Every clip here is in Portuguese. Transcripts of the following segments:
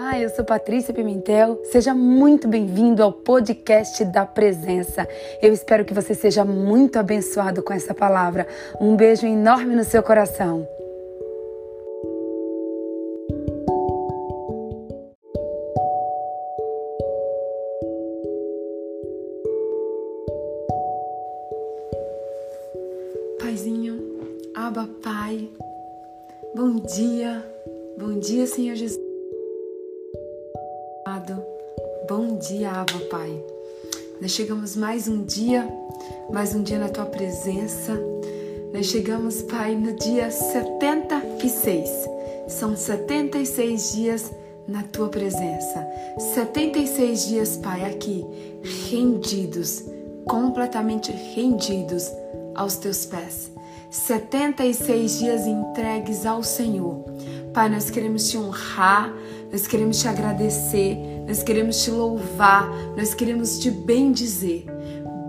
Olá, eu sou Patrícia Pimentel. Seja muito bem-vindo ao podcast da Presença. Eu espero que você seja muito abençoado com essa palavra. Um beijo enorme no seu coração. Chegamos mais um dia, mais um dia na tua presença. Nós chegamos, Pai, no dia 76. São 76 dias na tua presença. 76 dias, Pai, aqui, rendidos, completamente rendidos aos teus pés. 76 dias entregues ao Senhor. Pai, nós queremos te honrar, nós queremos te agradecer, nós queremos te louvar, nós queremos te bendizer.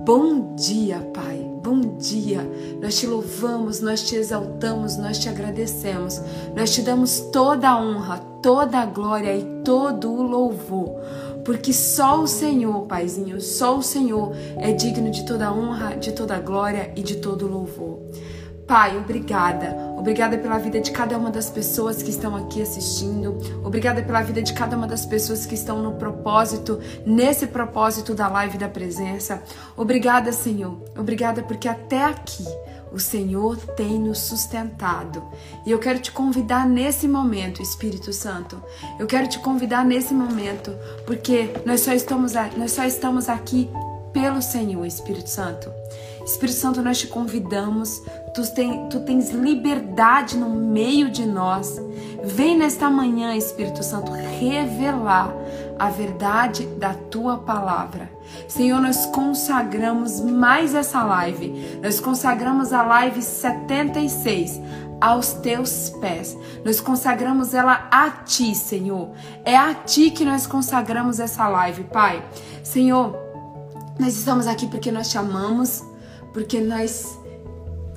Bom dia, Pai. Bom dia. Nós te louvamos, nós te exaltamos, nós te agradecemos. Nós te damos toda a honra, toda a glória e todo o louvor. Porque só o Senhor, Paizinho, só o Senhor é digno de toda a honra, de toda a glória e de todo o louvor. Pai, obrigada. Obrigada pela vida de cada uma das pessoas que estão aqui assistindo. Obrigada pela vida de cada uma das pessoas que estão no propósito, nesse propósito da live da presença. Obrigada, Senhor. Obrigada porque até aqui o Senhor tem nos sustentado. E eu quero te convidar nesse momento, Espírito Santo. Eu quero te convidar nesse momento, porque nós só estamos, nós só estamos aqui pelo Senhor, Espírito Santo. Espírito Santo, nós te convidamos, tu, tem, tu tens liberdade no meio de nós. Vem nesta manhã, Espírito Santo, revelar a verdade da tua palavra. Senhor, nós consagramos mais essa live. Nós consagramos a live 76 aos teus pés. Nós consagramos ela a ti, Senhor. É a ti que nós consagramos essa live, Pai. Senhor, nós estamos aqui porque nós te amamos, porque nós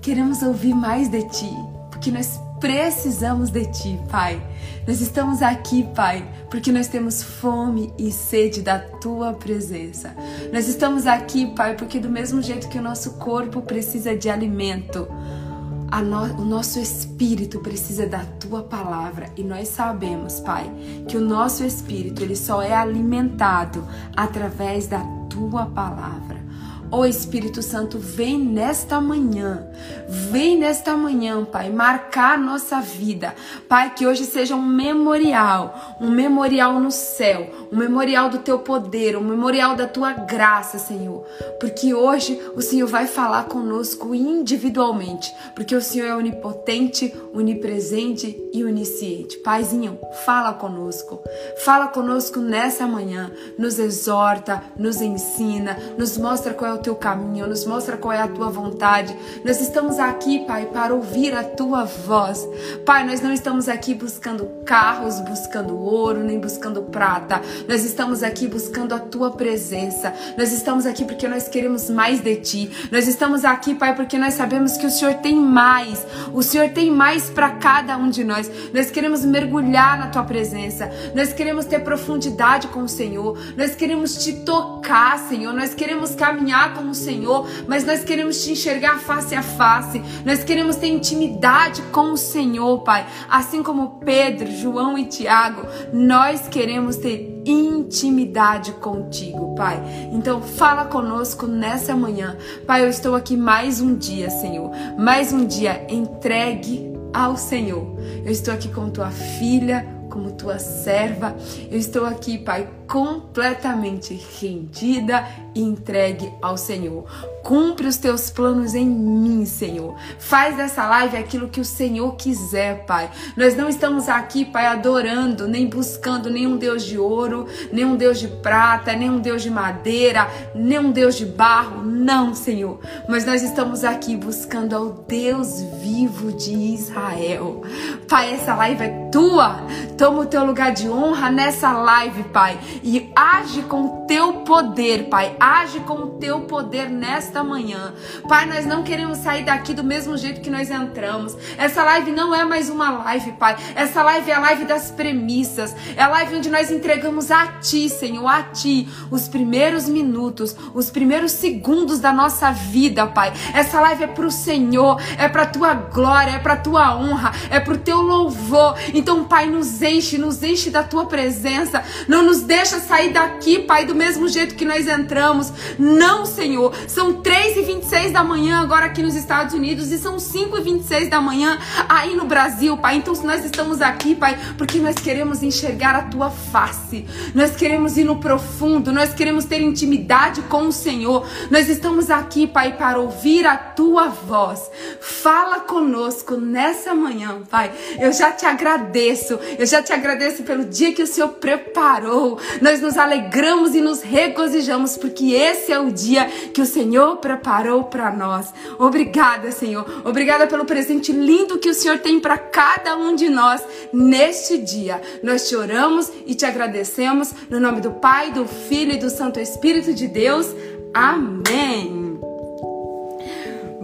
queremos ouvir mais de Ti, porque nós precisamos de Ti, Pai. Nós estamos aqui, Pai, porque nós temos fome e sede da Tua presença. Nós estamos aqui, Pai, porque do mesmo jeito que o nosso corpo precisa de alimento, no, o nosso espírito precisa da tua palavra e nós sabemos, Pai, que o nosso espírito ele só é alimentado através da tua palavra. Oh, Espírito Santo, vem nesta manhã, vem nesta manhã, Pai, marcar nossa vida. Pai, que hoje seja um memorial, um memorial no céu, um memorial do teu poder, um memorial da tua graça, Senhor. Porque hoje o Senhor vai falar conosco individualmente, porque o Senhor é onipotente, onipresente e onisciente. Paizinho, fala conosco. Fala conosco nessa manhã, nos exorta, nos ensina, nos mostra qual é o teu caminho, nos mostra qual é a tua vontade. Nós estamos aqui, Pai, para ouvir a tua voz. Pai, nós não estamos aqui buscando carros, buscando ouro, nem buscando prata. Nós estamos aqui buscando a tua presença. Nós estamos aqui porque nós queremos mais de ti. Nós estamos aqui, Pai, porque nós sabemos que o Senhor tem mais. O Senhor tem mais para cada um de nós. Nós queremos mergulhar na tua presença. Nós queremos ter profundidade com o Senhor. Nós queremos te tocar, Senhor. Nós queremos caminhar com o Senhor, mas nós queremos te enxergar face a face, nós queremos ter intimidade com o Senhor, Pai. Assim como Pedro, João e Tiago, nós queremos ter intimidade contigo, Pai. Então fala conosco nessa manhã. Pai, eu estou aqui mais um dia, Senhor. Mais um dia entregue ao Senhor. Eu estou aqui com tua filha, como tua serva. Eu estou aqui, Pai, completamente rendida e entregue ao Senhor. Cumpre os teus planos em mim, Senhor. Faz dessa live aquilo que o Senhor quiser, Pai. Nós não estamos aqui, Pai, adorando, nem buscando nenhum Deus de ouro, nenhum Deus de prata, nenhum Deus de madeira, nenhum Deus de barro. Não, Senhor. Mas nós estamos aqui buscando ao Deus vivo de Israel. Pai, essa live é tua. Toma o teu lugar de honra nessa live, Pai. E age com teu poder, Pai. Age com o teu poder nesta manhã. Pai, nós não queremos sair daqui do mesmo jeito que nós entramos. Essa live não é mais uma live, Pai. Essa live é a live das premissas. É a live onde nós entregamos a Ti, Senhor, a Ti, os primeiros minutos, os primeiros segundos da nossa vida, Pai. Essa live é pro Senhor, é pra Tua glória, é pra Tua honra, é pro Teu louvor. Então, Pai, nos enche, nos enche da Tua presença. Não nos deixa sair daqui, Pai, do mesmo jeito que nós entramos. Não, Senhor. São 3 e 26 da manhã agora aqui nos Estados Unidos e são 5 e 26 da manhã aí no Brasil, Pai. Então nós estamos aqui, Pai, porque nós queremos enxergar a Tua face. Nós queremos ir no profundo, nós queremos ter intimidade com o Senhor. Nós estamos aqui, Pai, para ouvir a Tua voz. Fala conosco nessa manhã, Pai. Eu já te agradeço. Eu já te agradeço pelo dia que o Senhor preparou. Nós nos alegramos e nos regozijamos porque esse é o dia que o Senhor preparou para nós. Obrigada, Senhor. Obrigada pelo presente lindo que o Senhor tem para cada um de nós neste dia. Nós te oramos e te agradecemos no nome do Pai, do Filho e do Santo Espírito de Deus. Amém.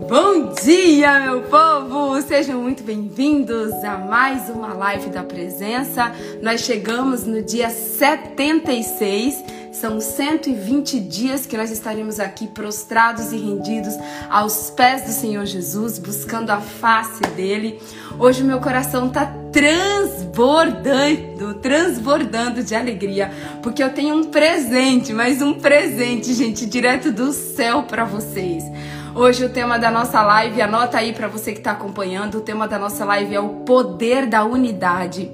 Bom dia, meu povo! Sejam muito bem-vindos a mais uma live da presença. Nós chegamos no dia 76. São 120 dias que nós estaremos aqui prostrados e rendidos aos pés do Senhor Jesus, buscando a face dele. Hoje o meu coração está transbordando, transbordando de alegria, porque eu tenho um presente, mais um presente, gente, direto do céu para vocês. Hoje o tema da nossa live, anota aí para você que está acompanhando, o tema da nossa live é o poder da unidade.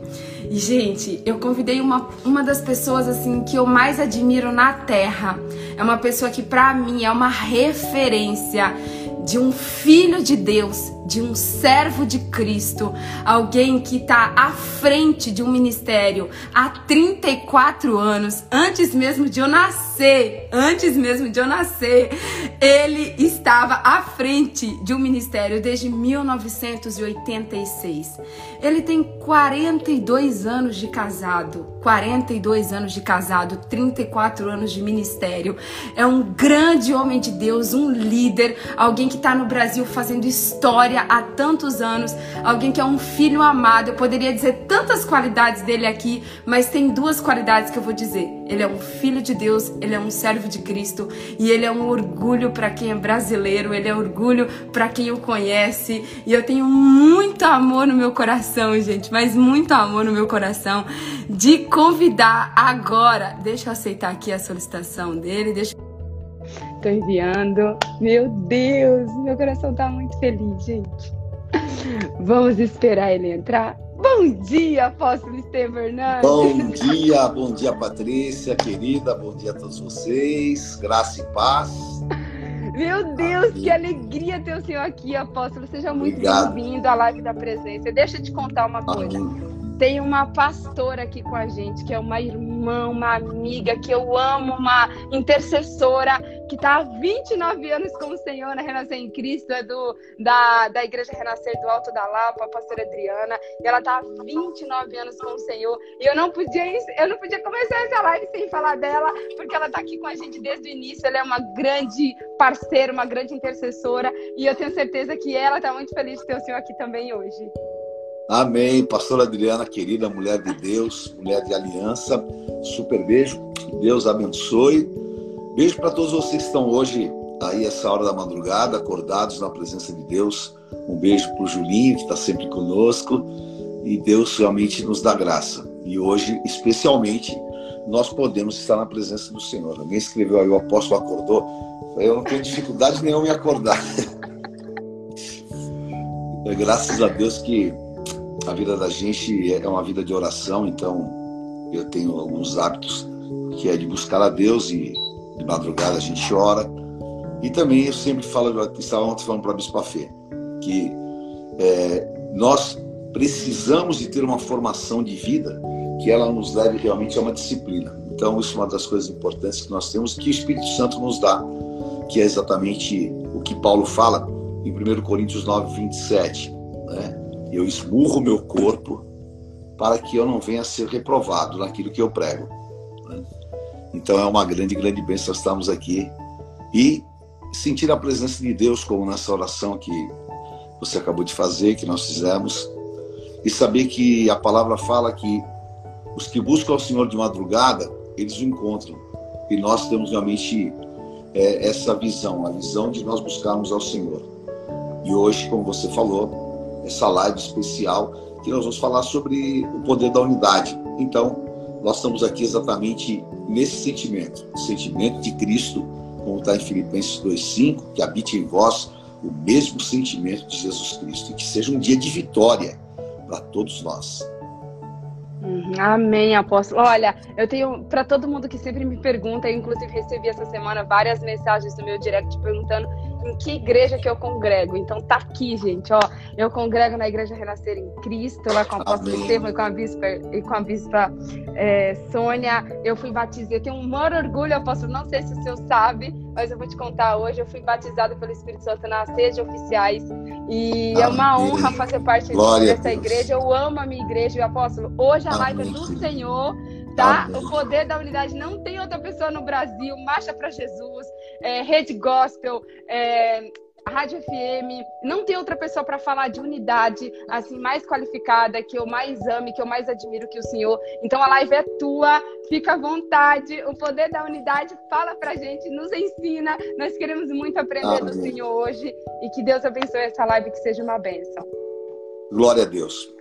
E gente, eu convidei uma, uma das pessoas assim que eu mais admiro na Terra. É uma pessoa que para mim é uma referência de um filho de Deus, de um servo de Cristo, alguém que está à frente de um ministério há 34 anos, antes mesmo de eu nascer, antes mesmo de eu nascer, ele estava à frente de um ministério desde 1986. Ele tem 42 anos de casado, 42 anos de casado, 34 anos de ministério. É um grande homem de Deus, um líder, alguém que está no Brasil fazendo história há tantos anos, alguém que é um filho amado. Eu poderia dizer tantas qualidades dele aqui, mas tem duas qualidades que eu vou dizer. Ele é um filho de Deus, ele é um servo de Cristo e ele é um orgulho para quem é brasileiro, ele é orgulho para quem o conhece. E eu tenho muito amor no meu coração, gente, mas muito amor no meu coração de convidar agora. Deixa eu aceitar aqui a solicitação dele, deixa Tô enviando. Meu Deus, meu coração tá muito feliz, gente. Vamos esperar ele entrar. Bom dia, apóstolo Estevam Hernandes. Bom dia, bom dia, Patrícia, querida. Bom dia a todos vocês. Graça e paz. Meu Deus, Amém. que alegria ter o senhor aqui, apóstolo. Seja muito bem-vindo à live da presença. Deixa eu te contar uma coisa. Amém. Tem uma pastora aqui com a gente, que é uma irmã, uma amiga, que eu amo, uma intercessora, que está há 29 anos com o Senhor na Renascer em Cristo, é do, da, da Igreja Renascer do Alto da Lapa, a pastora Adriana, e ela está há 29 anos com o Senhor. E eu não podia, eu não podia começar essa live sem falar dela, porque ela está aqui com a gente desde o início, ela é uma grande parceira, uma grande intercessora, e eu tenho certeza que ela está muito feliz de ter o Senhor aqui também hoje. Amém. Pastora Adriana, querida mulher de Deus, mulher de aliança, super beijo. Deus abençoe. Beijo para todos vocês que estão hoje aí essa hora da madrugada, acordados na presença de Deus. Um beijo para o Julinho, que está sempre conosco. E Deus realmente nos dá graça. E hoje, especialmente, nós podemos estar na presença do Senhor. Alguém escreveu aí, o apóstolo acordou. Eu não tenho dificuldade nenhuma em acordar. É, graças a Deus que a vida da gente é uma vida de oração, então eu tenho alguns hábitos que é de buscar a Deus e de madrugada a gente ora. E também eu sempre falo, eu estava ontem falando para a Bispa Fê, que é, nós precisamos de ter uma formação de vida que ela nos leve realmente a uma disciplina. Então, isso é uma das coisas importantes que nós temos, que o Espírito Santo nos dá, que é exatamente o que Paulo fala em 1 Coríntios 9, 27. Né? Eu esmurro meu corpo para que eu não venha a ser reprovado naquilo que eu prego. Né? Então é uma grande, grande bênção estarmos aqui e sentir a presença de Deus, como nessa oração que você acabou de fazer, que nós fizemos, e saber que a palavra fala que os que buscam o Senhor de madrugada, eles o encontram. E nós temos realmente é, essa visão, a visão de nós buscarmos ao Senhor. E hoje, como você falou, essa live especial, que nós vamos falar sobre o poder da unidade. Então, nós estamos aqui exatamente nesse sentimento, sentimento de Cristo, como está em Filipenses 2,5, que habite em vós o mesmo sentimento de Jesus Cristo, e que seja um dia de vitória para todos nós. Uhum. Amém, apóstolo. Olha, eu tenho para todo mundo que sempre me pergunta, eu inclusive recebi essa semana várias mensagens no meu direct perguntando em que igreja que eu congrego. Então tá aqui, gente, ó. Eu congrego na Igreja Renascer em Cristo, lá com o apóstolo Estevam e com a bispa, e com a bispa é, Sônia. Eu fui batizada, eu tenho um maior orgulho, apóstolo, não sei se o senhor sabe, mas eu vou te contar hoje. Eu fui batizada pelo Espírito Santo na sede oficiais. E Amém. é uma honra fazer parte Glória dessa igreja. Eu amo a minha igreja, e apóstolo. Hoje a live é do Senhor tá? O poder da unidade não tem outra pessoa no Brasil. Marcha para Jesus, é, Rede Gospel, é, Rádio FM, não tem outra pessoa para falar de unidade assim mais qualificada, que eu mais ame, que eu mais admiro que o Senhor. Então a live é tua, fica à vontade. O poder da unidade fala pra gente, nos ensina. Nós queremos muito aprender Amém. do Senhor hoje e que Deus abençoe essa live que seja uma bênção. Glória a Deus.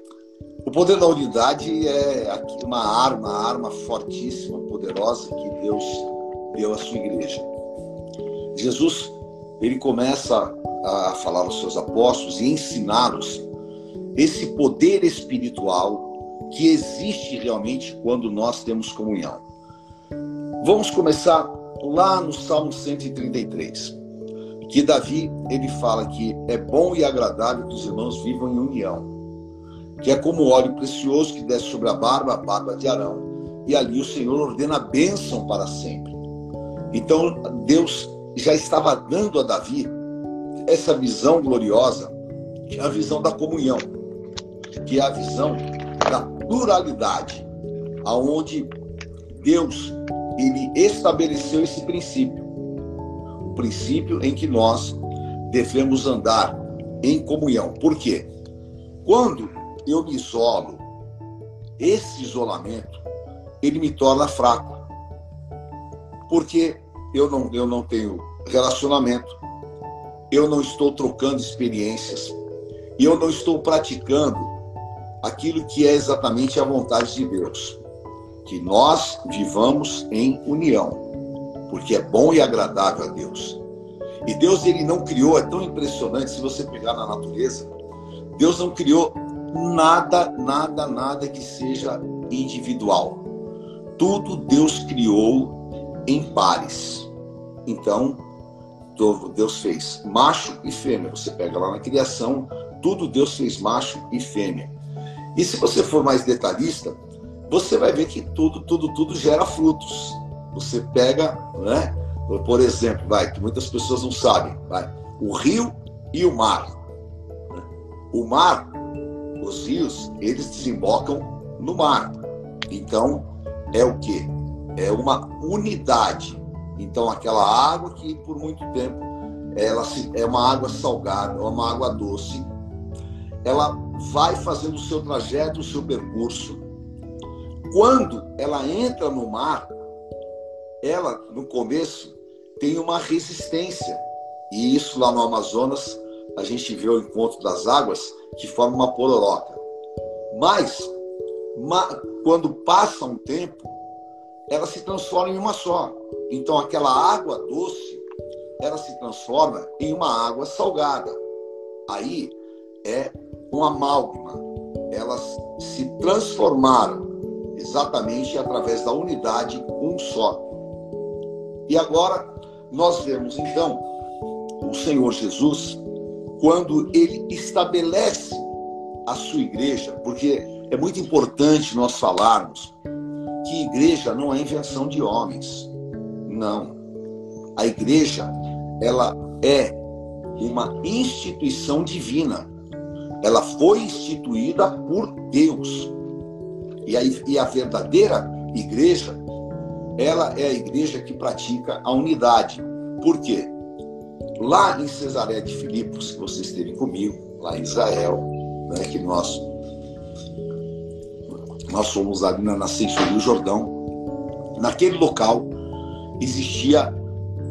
O poder da unidade é uma arma, uma arma fortíssima, poderosa que Deus deu à sua igreja. Jesus, ele começa a falar aos seus apóstolos e ensiná-los esse poder espiritual que existe realmente quando nós temos comunhão. Vamos começar lá no Salmo 133, que Davi ele fala que é bom e agradável que os irmãos vivam em união que é como óleo precioso que desce sobre a barba, a barba de Arão. E ali o Senhor ordena a bênção para sempre. Então Deus já estava dando a Davi essa visão gloriosa, que é a visão da comunhão, que é a visão da pluralidade, aonde Deus ele estabeleceu esse princípio, o princípio em que nós devemos andar em comunhão. Por quê? Quando eu me isolo, esse isolamento, ele me torna fraco. Porque eu não, eu não tenho relacionamento, eu não estou trocando experiências, e eu não estou praticando aquilo que é exatamente a vontade de Deus. Que nós vivamos em união, porque é bom e agradável a Deus. E Deus ele não criou, é tão impressionante se você pegar na natureza, Deus não criou nada, nada, nada que seja individual. Tudo Deus criou em pares. Então, Deus fez macho e fêmea. Você pega lá na criação, tudo Deus fez macho e fêmea. E se você for mais detalhista, você vai ver que tudo, tudo, tudo gera frutos. Você pega, né? Por exemplo, vai, que muitas pessoas não sabem, vai, o rio e o mar. O mar os rios, eles desembocam no mar. Então, é o que? É uma unidade. Então, aquela água que por muito tempo ela é uma água salgada, é uma água doce, ela vai fazendo o seu trajeto, o seu percurso. Quando ela entra no mar, ela, no começo, tem uma resistência. E isso lá no Amazonas, a gente vê o encontro das águas, que forma uma pororoca. Mas, quando passa um tempo, ela se transforma em uma só. Então, aquela água doce, ela se transforma em uma água salgada. Aí é um amálgama. Elas se transformaram exatamente através da unidade um só. E agora nós vemos então o Senhor Jesus quando ele estabelece a sua igreja, porque é muito importante nós falarmos que igreja não é invenção de homens. Não. A igreja, ela é uma instituição divina. Ela foi instituída por Deus. E a, e a verdadeira igreja, ela é a igreja que pratica a unidade. Por quê? Lá em Cesaré de Filipos, que você esteve comigo, lá em Israel, né, que nós nós fomos ali na nascença do Jordão, naquele local existia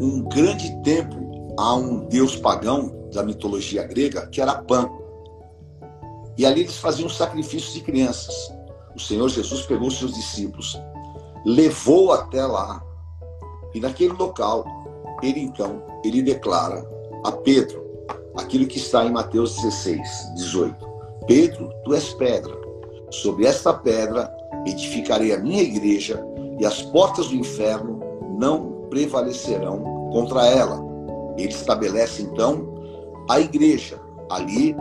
um grande templo a um deus pagão da mitologia grega, que era Pan. E ali eles faziam sacrifícios de crianças. O Senhor Jesus pegou seus discípulos, levou até lá, e naquele local, ele então, ele declara a Pedro aquilo que está em Mateus 16, 18. Pedro, tu és pedra. Sobre esta pedra edificarei a minha igreja, e as portas do inferno não prevalecerão contra ela. Ele estabelece então a igreja. Ali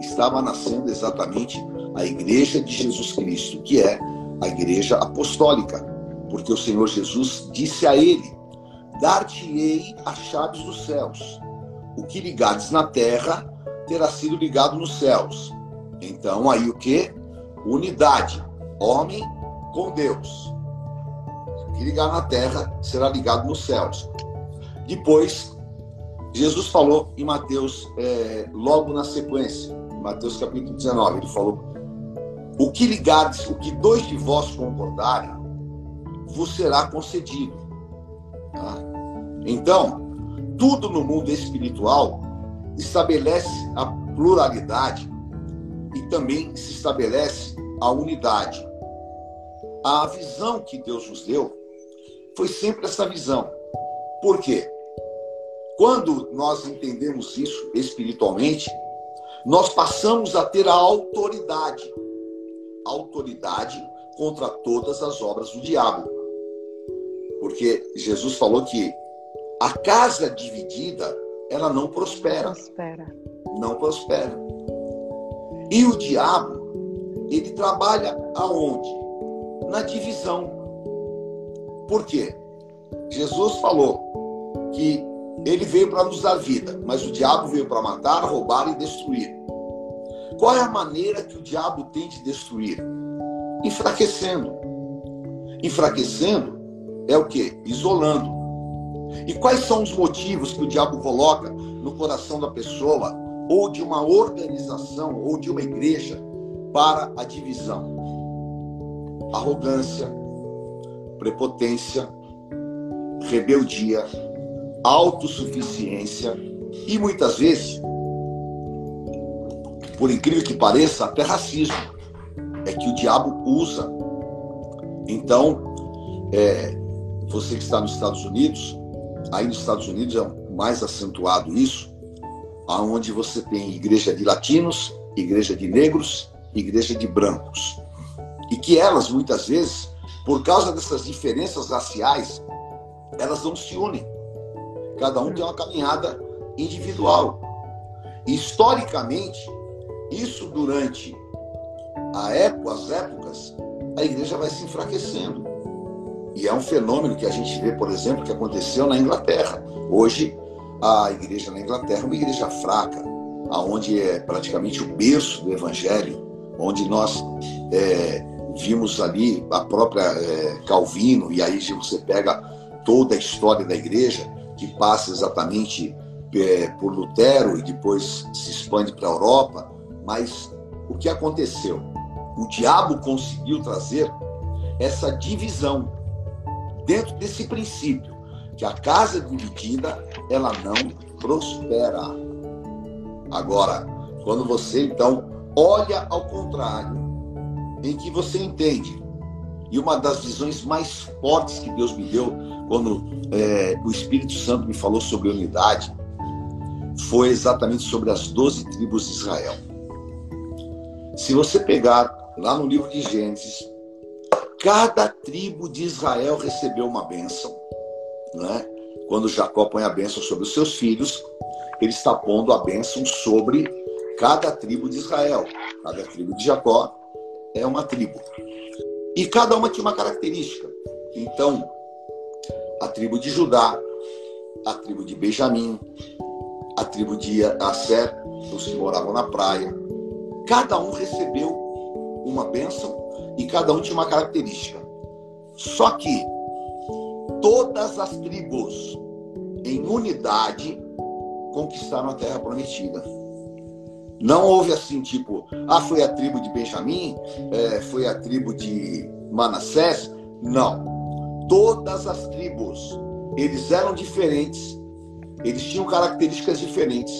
estava nascendo exatamente a igreja de Jesus Cristo, que é a igreja apostólica, porque o Senhor Jesus disse a ele: Dar-te-ei as chaves dos céus. O que ligares na terra terá sido ligado nos céus. Então, aí o que? Unidade. Homem com Deus. Que ligar na terra será ligado nos céus. Depois, Jesus falou em Mateus, é, logo na sequência, Mateus capítulo 19, ele falou: O que ligares, o que dois de vós concordarem, vos será concedido. Tá? Então, tudo no mundo espiritual estabelece a pluralidade e também se estabelece a unidade. A visão que Deus nos deu foi sempre essa visão. Por quê? Quando nós entendemos isso espiritualmente, nós passamos a ter a autoridade. Autoridade contra todas as obras do diabo. Porque Jesus falou que a casa dividida, ela não prospera. prospera. Não prospera. E o diabo, ele trabalha aonde? Na divisão. Por quê? Jesus falou que ele veio para nos dar vida, mas o diabo veio para matar, roubar e destruir. Qual é a maneira que o diabo tem de destruir? Enfraquecendo. Enfraquecendo é o que? Isolando. E quais são os motivos que o diabo coloca no coração da pessoa, ou de uma organização, ou de uma igreja, para a divisão? Arrogância, prepotência, rebeldia, autossuficiência e muitas vezes, por incrível que pareça, até racismo é que o diabo usa. Então, é, você que está nos Estados Unidos, aí nos Estados Unidos é mais acentuado isso, aonde você tem igreja de latinos, igreja de negros, igreja de brancos. E que elas, muitas vezes, por causa dessas diferenças raciais, elas não se unem. Cada um tem uma caminhada individual. Historicamente, isso durante época, as épocas, a igreja vai se enfraquecendo. E é um fenômeno que a gente vê, por exemplo, que aconteceu na Inglaterra. Hoje, a igreja na Inglaterra é uma igreja fraca, aonde é praticamente o berço do evangelho, onde nós é, vimos ali a própria é, Calvino, e aí você pega toda a história da igreja, que passa exatamente é, por Lutero e depois se expande para a Europa, mas o que aconteceu? O diabo conseguiu trazer essa divisão dentro desse princípio que a casa dividida ela não prospera. Agora, quando você então olha ao contrário, em que você entende, e uma das visões mais fortes que Deus me deu quando é, o Espírito Santo me falou sobre unidade, foi exatamente sobre as doze tribos de Israel. Se você pegar lá no livro de Gênesis, Cada tribo de Israel recebeu uma bênção. Né? Quando Jacó põe a bênção sobre os seus filhos, ele está pondo a bênção sobre cada tribo de Israel. Cada tribo de Jacó é uma tribo. E cada uma tinha uma característica. Então, a tribo de Judá, a tribo de Benjamim, a tribo de Asser, os que moravam na praia, cada um recebeu uma bênção e cada um tinha uma característica. Só que todas as tribos, em unidade, conquistaram a terra prometida. Não houve assim, tipo, ah, foi a tribo de Benjamim, é, foi a tribo de Manassés. Não. Todas as tribos, eles eram diferentes, eles tinham características diferentes,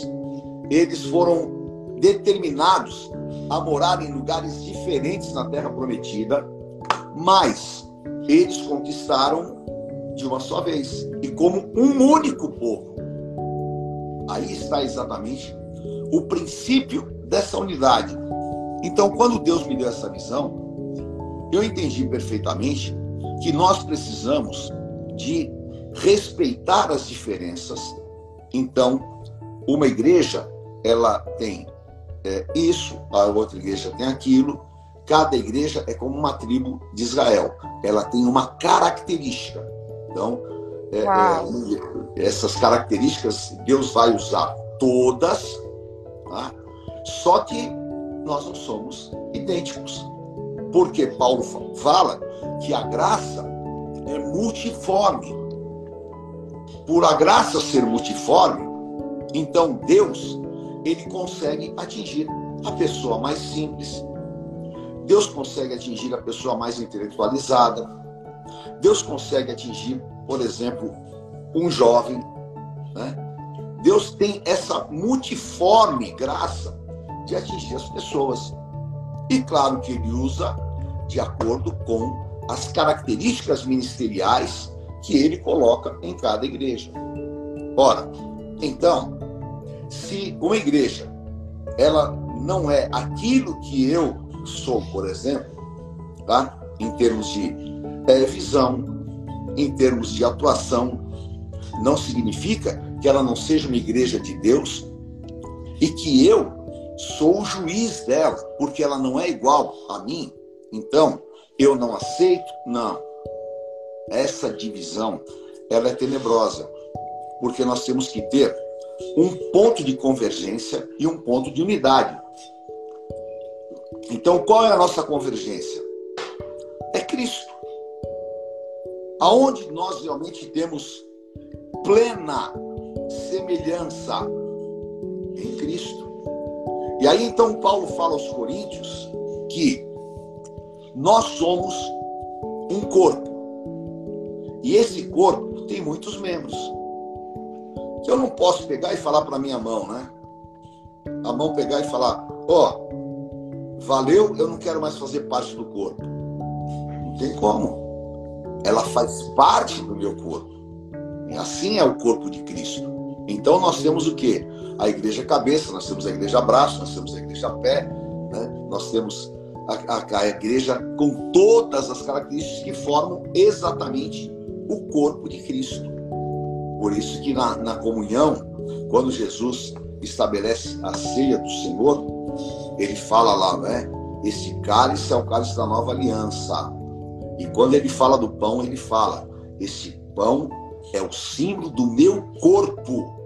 eles foram determinados a morar em lugares diferentes na terra prometida, mas eles conquistaram de uma só vez e como um único povo. Aí está exatamente o princípio dessa unidade. Então, quando Deus me deu essa visão, eu entendi perfeitamente que nós precisamos de respeitar as diferenças. Então, uma igreja, ela tem é, isso, a outra igreja tem aquilo. Cada igreja é como uma tribo de Israel. Ela tem uma característica. Então, é, é, essas características Deus vai usar todas, tá? só que nós não somos idênticos. Porque Paulo fala que a graça é multiforme. Por a graça ser multiforme, então Deus ele consegue atingir a pessoa mais simples. Deus consegue atingir a pessoa mais intelectualizada. Deus consegue atingir, por exemplo, um jovem. Né? Deus tem essa multiforme graça de atingir as pessoas. E claro que ele usa de acordo com as características ministeriais que ele coloca em cada igreja. Ora, então, se uma igreja ela não é aquilo que eu sou, por exemplo, tá? em termos de é, visão, em termos de atuação, não significa que ela não seja uma igreja de Deus e que eu sou o juiz dela, porque ela não é igual a mim. Então, eu não aceito? Não. Essa divisão, ela é tenebrosa, porque nós temos que ter um ponto de convergência e um ponto de unidade. Então, qual é a nossa convergência? É Cristo. Aonde nós realmente temos plena semelhança em Cristo. E aí então Paulo fala aos Coríntios que nós somos um corpo. E esse corpo tem muitos membros que eu não posso pegar e falar para minha mão, né? A mão pegar e falar, ó, oh, valeu, eu não quero mais fazer parte do corpo. Não tem como. Ela faz parte do meu corpo. Assim é o corpo de Cristo. Então nós temos o quê? A igreja cabeça, nós temos a igreja braço, nós temos a igreja pé, né? nós temos a, a, a igreja com todas as características que formam exatamente o corpo de Cristo. Por isso que na, na comunhão, quando Jesus estabelece a ceia do Senhor, ele fala lá, né? Esse cálice é o cálice da nova aliança. E quando ele fala do pão, ele fala: esse pão é o símbolo do meu corpo,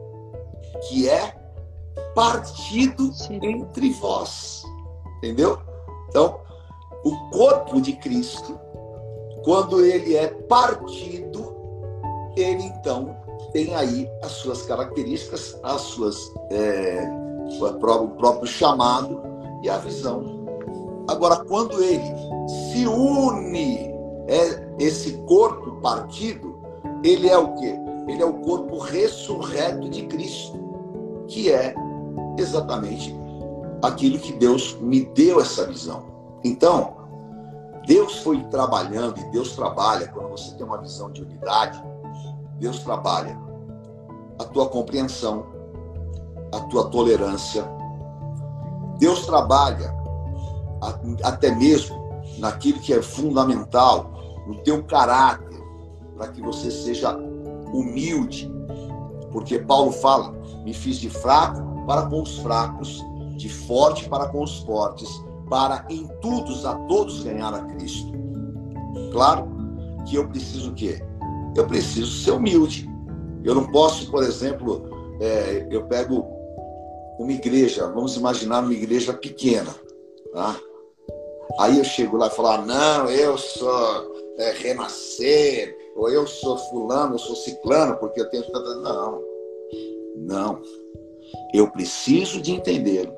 que é partido entre vós. Entendeu? Então, o corpo de Cristo, quando ele é partido, ele então tem aí as suas características, as suas é, o próprio chamado e a visão. Agora, quando ele se une é esse corpo partido, ele é o quê? Ele é o corpo ressurreto de Cristo, que é exatamente aquilo que Deus me deu essa visão. Então, Deus foi trabalhando e Deus trabalha quando você tem uma visão de unidade. Deus trabalha a tua compreensão, a tua tolerância. Deus trabalha até mesmo naquilo que é fundamental, no teu caráter, para que você seja humilde. Porque Paulo fala: me fiz de fraco para com os fracos, de forte para com os fortes, para em tudo a todos ganhar a Cristo. Claro que eu preciso o quê? Eu preciso ser humilde. Eu não posso, por exemplo, é, eu pego uma igreja, vamos imaginar uma igreja pequena, tá? Aí eu chego lá e falo, ah, não, eu sou é, renascer, ou eu sou fulano, eu sou ciclano, porque eu tenho. Não. Não. Eu preciso de entender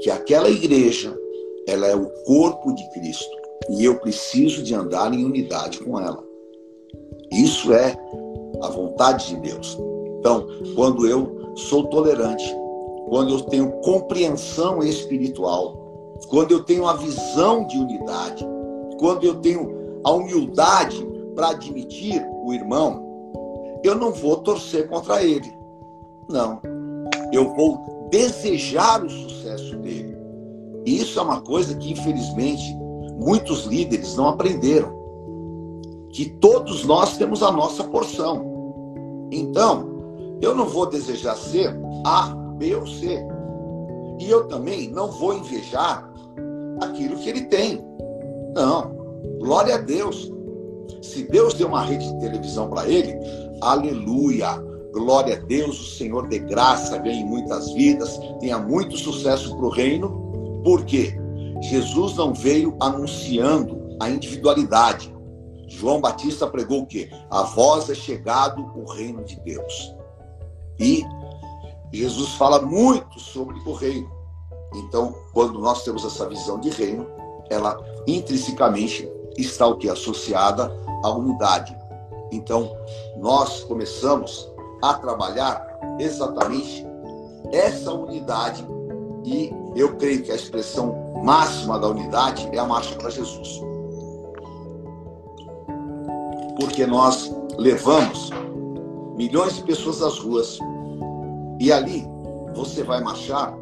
que aquela igreja, ela é o corpo de Cristo. E eu preciso de andar em unidade com ela. Isso é a vontade de Deus. Então, quando eu sou tolerante, quando eu tenho compreensão espiritual, quando eu tenho a visão de unidade, quando eu tenho a humildade para admitir o irmão, eu não vou torcer contra ele. Não. Eu vou desejar o sucesso dele. E isso é uma coisa que, infelizmente, muitos líderes não aprenderam. Que todos nós temos a nossa porção. Então, eu não vou desejar ser A, B ou C. E eu também não vou invejar aquilo que ele tem. Não. Glória a Deus. Se Deus deu uma rede de televisão para ele, aleluia. Glória a Deus, o Senhor de graça ganhe muitas vidas, tenha muito sucesso para o reino. Por quê? Jesus não veio anunciando a individualidade. João Batista pregou o quê? A voz é chegado o reino de Deus. E Jesus fala muito sobre o reino. Então, quando nós temos essa visão de reino, ela intrinsecamente está o que associada à unidade. Então, nós começamos a trabalhar exatamente essa unidade e eu creio que a expressão máxima da unidade é a marcha para Jesus. Porque nós levamos milhões de pessoas às ruas e ali você vai marchar,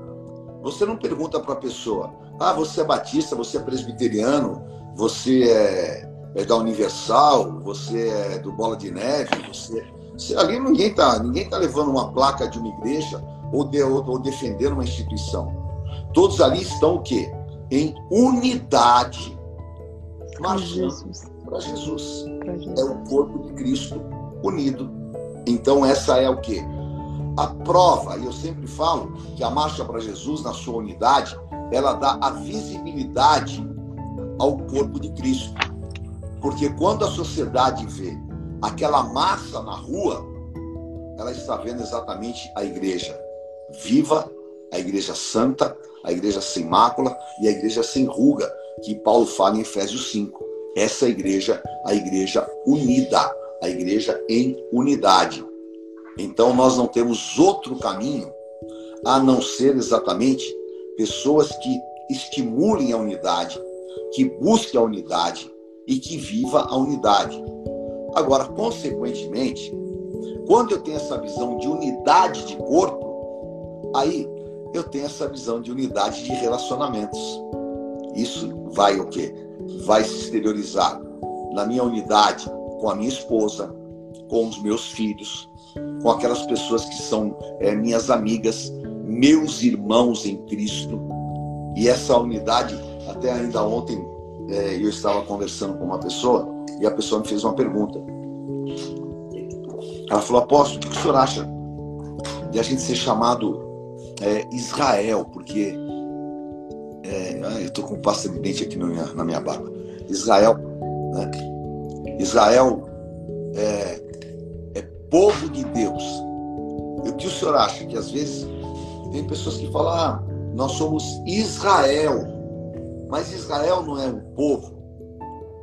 você não pergunta para a pessoa: ah, você é batista, você é presbiteriano, você é, é, da Universal, você é do Bola de Neve, você. você ali ninguém está ninguém tá levando uma placa de uma igreja ou, de, ou, ou defendendo uma instituição. Todos ali estão o quê? em unidade, marchando para Jesus. Jesus. É o corpo de Cristo unido. Então essa é o que? A prova, e eu sempre falo que a marcha para Jesus, na sua unidade, ela dá a visibilidade ao corpo de Cristo. Porque quando a sociedade vê aquela massa na rua, ela está vendo exatamente a igreja viva, a igreja santa, a igreja sem mácula e a igreja sem ruga, que Paulo fala em Efésios 5. Essa igreja, a igreja unida, a igreja em unidade. Então nós não temos outro caminho a não ser exatamente pessoas que estimulem a unidade, que busquem a unidade e que viva a unidade. Agora, consequentemente, quando eu tenho essa visão de unidade de corpo, aí eu tenho essa visão de unidade de relacionamentos. Isso vai o quê? Vai se exteriorizar na minha unidade com a minha esposa, com os meus filhos, com aquelas pessoas que são é, minhas amigas, meus irmãos em Cristo. E essa unidade, até ainda ontem, é, eu estava conversando com uma pessoa e a pessoa me fez uma pergunta. Ela falou: Apóstolo, o que o senhor acha de a gente ser chamado é, Israel, porque é, eu estou com pasta de dente aqui na minha, na minha barba. Israel, né? Israel é, é povo de Deus. E o que o senhor acha? Que às vezes tem pessoas que falam, ah, nós somos Israel, mas Israel não é um povo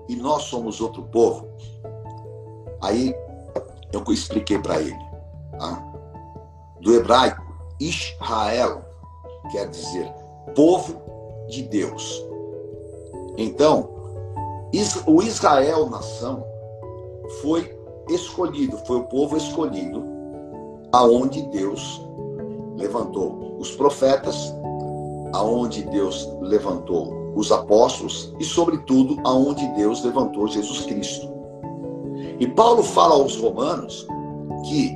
e nós somos outro povo. Aí eu expliquei para ele, tá? do hebraico Israel quer dizer povo de Deus. Então, o Israel nação foi escolhido, foi o povo escolhido aonde Deus levantou os profetas, aonde Deus levantou os apóstolos e sobretudo aonde Deus levantou Jesus Cristo. E Paulo fala aos romanos que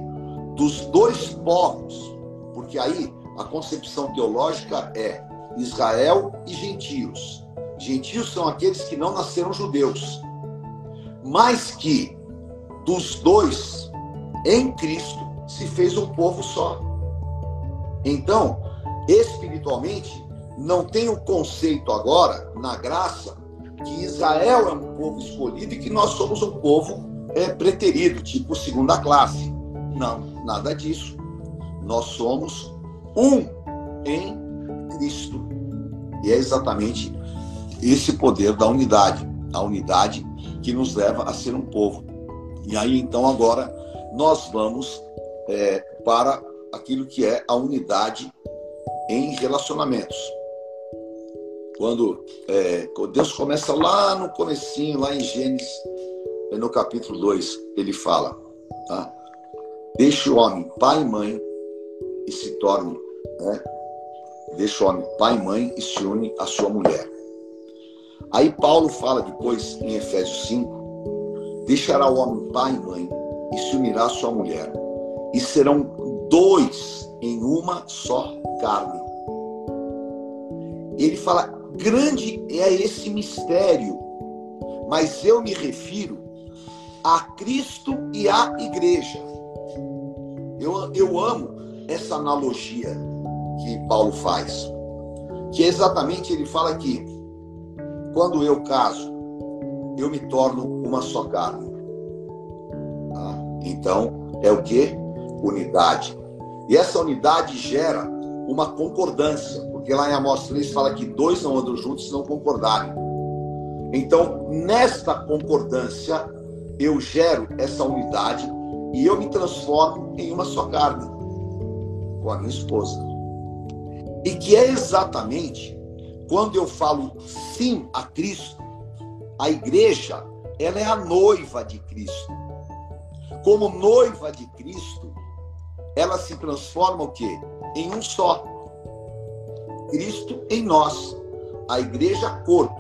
dos dois povos porque aí a concepção teológica é Israel e gentios. Gentios são aqueles que não nasceram judeus, mas que dos dois, em Cristo, se fez um povo só. Então, espiritualmente, não tem o conceito agora, na graça, que Israel é um povo escolhido e que nós somos um povo é, preterido, tipo segunda classe. Não, nada disso. Nós somos um em Cristo. E é exatamente esse poder da unidade, a unidade que nos leva a ser um povo. E aí então agora nós vamos é, para aquilo que é a unidade em relacionamentos. Quando é, Deus começa lá no comecinho, lá em Gênesis, no capítulo 2, ele fala, tá? Deixa o homem pai e mãe e se torne, né? Deixa o homem pai e mãe e se une à sua mulher. Aí Paulo fala depois em Efésios 5, deixará o homem pai e mãe e se unirá à sua mulher, e serão dois em uma só carne. Ele fala, grande é esse mistério, mas eu me refiro a Cristo e à igreja. Eu, eu amo essa analogia que Paulo faz, que é exatamente ele fala que quando eu caso, eu me torno uma só carne. Tá? Então, é o que? Unidade. E essa unidade gera uma concordância, porque lá em Amós 3 fala que dois não andam juntos se não concordarem. Então, nesta concordância, eu gero essa unidade e eu me transformo em uma só carne com a minha esposa. E que é exatamente quando eu falo sim a Cristo, a igreja, ela é a noiva de Cristo. Como noiva de Cristo, ela se transforma o quê? Em um só. Cristo em nós. A igreja corpo.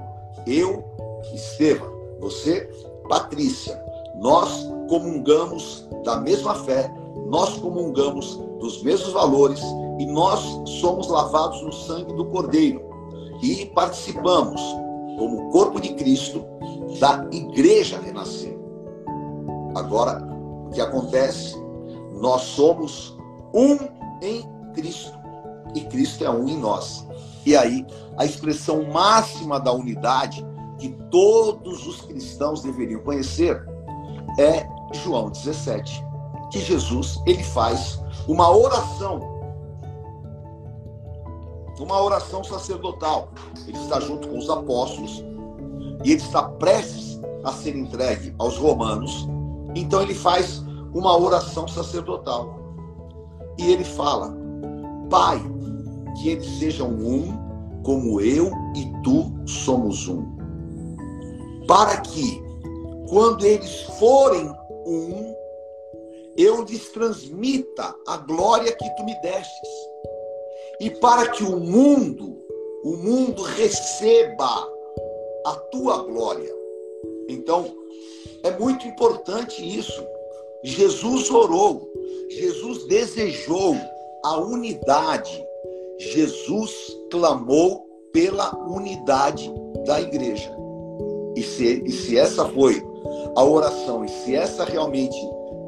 Eu, Estevam, você, Patrícia. Nós comungamos da mesma fé, nós comungamos dos mesmos valores e nós somos lavados no sangue do Cordeiro e participamos, como corpo de Cristo, da igreja renascer. Agora, o que acontece? Nós somos um em Cristo e Cristo é um em nós. E aí, a expressão máxima da unidade que todos os cristãos deveriam conhecer é João 17, que Jesus ele faz uma oração uma oração sacerdotal. Ele está junto com os apóstolos e ele está prestes a ser entregue aos romanos. Então ele faz uma oração sacerdotal. E ele fala: Pai, que eles sejam um, como eu e tu somos um. Para que, quando eles forem um, eu lhes transmita a glória que tu me destes e para que o mundo, o mundo receba a tua glória. Então, é muito importante isso. Jesus orou, Jesus desejou a unidade, Jesus clamou pela unidade da igreja. E se, e se essa foi a oração, e se essa realmente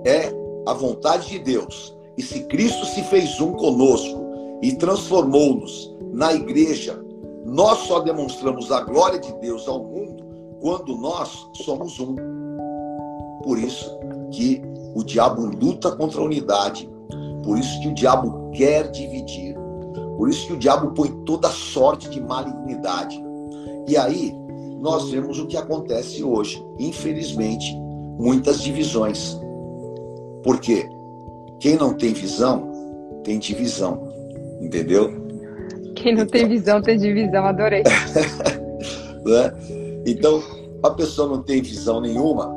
é a vontade de Deus, e se Cristo se fez um conosco, e transformou-nos na igreja, nós só demonstramos a glória de Deus ao mundo quando nós somos um. Por isso que o diabo luta contra a unidade, por isso que o diabo quer dividir, por isso que o diabo põe toda sorte de malignidade. E aí nós vemos o que acontece hoje, infelizmente, muitas divisões. Porque quem não tem visão, tem divisão. Entendeu? Quem não tem visão tem divisão, adorei. né? Então, a pessoa não tem visão nenhuma,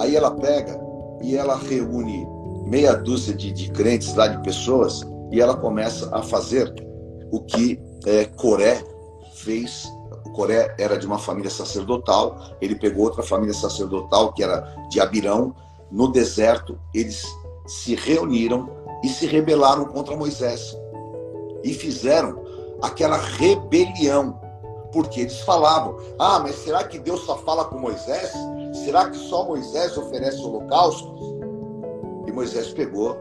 aí ela pega e ela reúne meia dúzia de, de crentes lá, de pessoas, e ela começa a fazer o que é, Coré fez. Coré era de uma família sacerdotal, ele pegou outra família sacerdotal, que era de Abirão, no deserto, eles se reuniram e se rebelaram contra Moisés e fizeram aquela rebelião, porque eles falavam: ah, mas será que Deus só fala com Moisés? Será que só Moisés oferece holocaustos? E Moisés pegou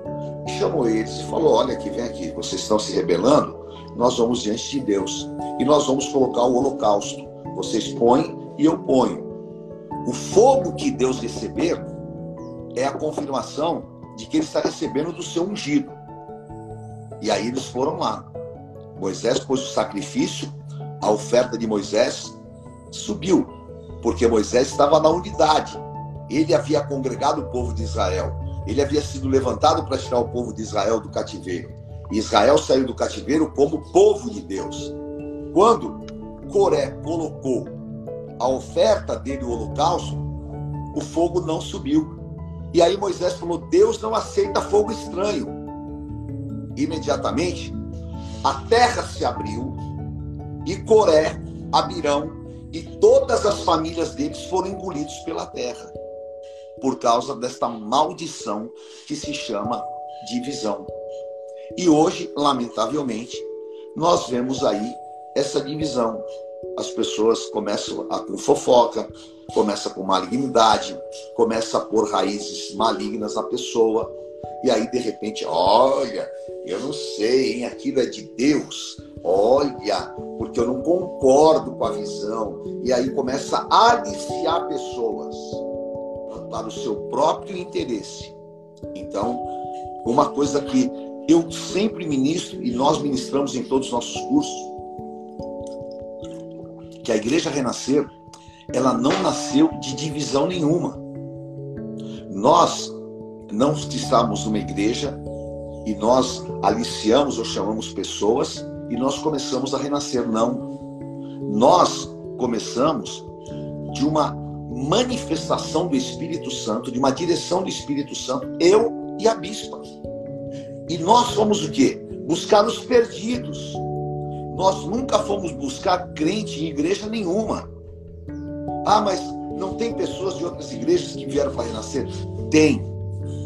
e chamou eles e falou: olha aqui, vem aqui, vocês estão se rebelando, nós vamos diante de Deus e nós vamos colocar o holocausto. Vocês põem e eu ponho. O fogo que Deus receber é a confirmação de que ele está recebendo do seu ungido. E aí eles foram lá. Moisés pôs o sacrifício, a oferta de Moisés subiu, porque Moisés estava na unidade. Ele havia congregado o povo de Israel. Ele havia sido levantado para tirar o povo de Israel do cativeiro. Israel saiu do cativeiro como povo de Deus. Quando Coré colocou a oferta dele, o holocausto, o fogo não subiu. E aí Moisés falou: Deus não aceita fogo estranho. Imediatamente, a terra se abriu e Coré, Abirão e todas as famílias deles foram engolidos pela terra por causa desta maldição que se chama divisão. E hoje, lamentavelmente, nós vemos aí essa divisão. As pessoas começam a com fofoca, começa com malignidade, começa a pôr raízes malignas na pessoa. E aí, de repente, olha, eu não sei, hein? aquilo é de Deus. Olha, porque eu não concordo com a visão. E aí começa a aliciar pessoas para o seu próprio interesse. Então, uma coisa que eu sempre ministro e nós ministramos em todos os nossos cursos, que a igreja renascer, ela não nasceu de divisão nenhuma. Nós não estamos numa igreja e nós aliciamos ou chamamos pessoas e nós começamos a renascer. Não. Nós começamos de uma manifestação do Espírito Santo, de uma direção do Espírito Santo, eu e a bispa. E nós fomos o quê? Buscar os perdidos. Nós nunca fomos buscar crente em igreja nenhuma. Ah, mas não tem pessoas de outras igrejas que vieram para renascer? Tem.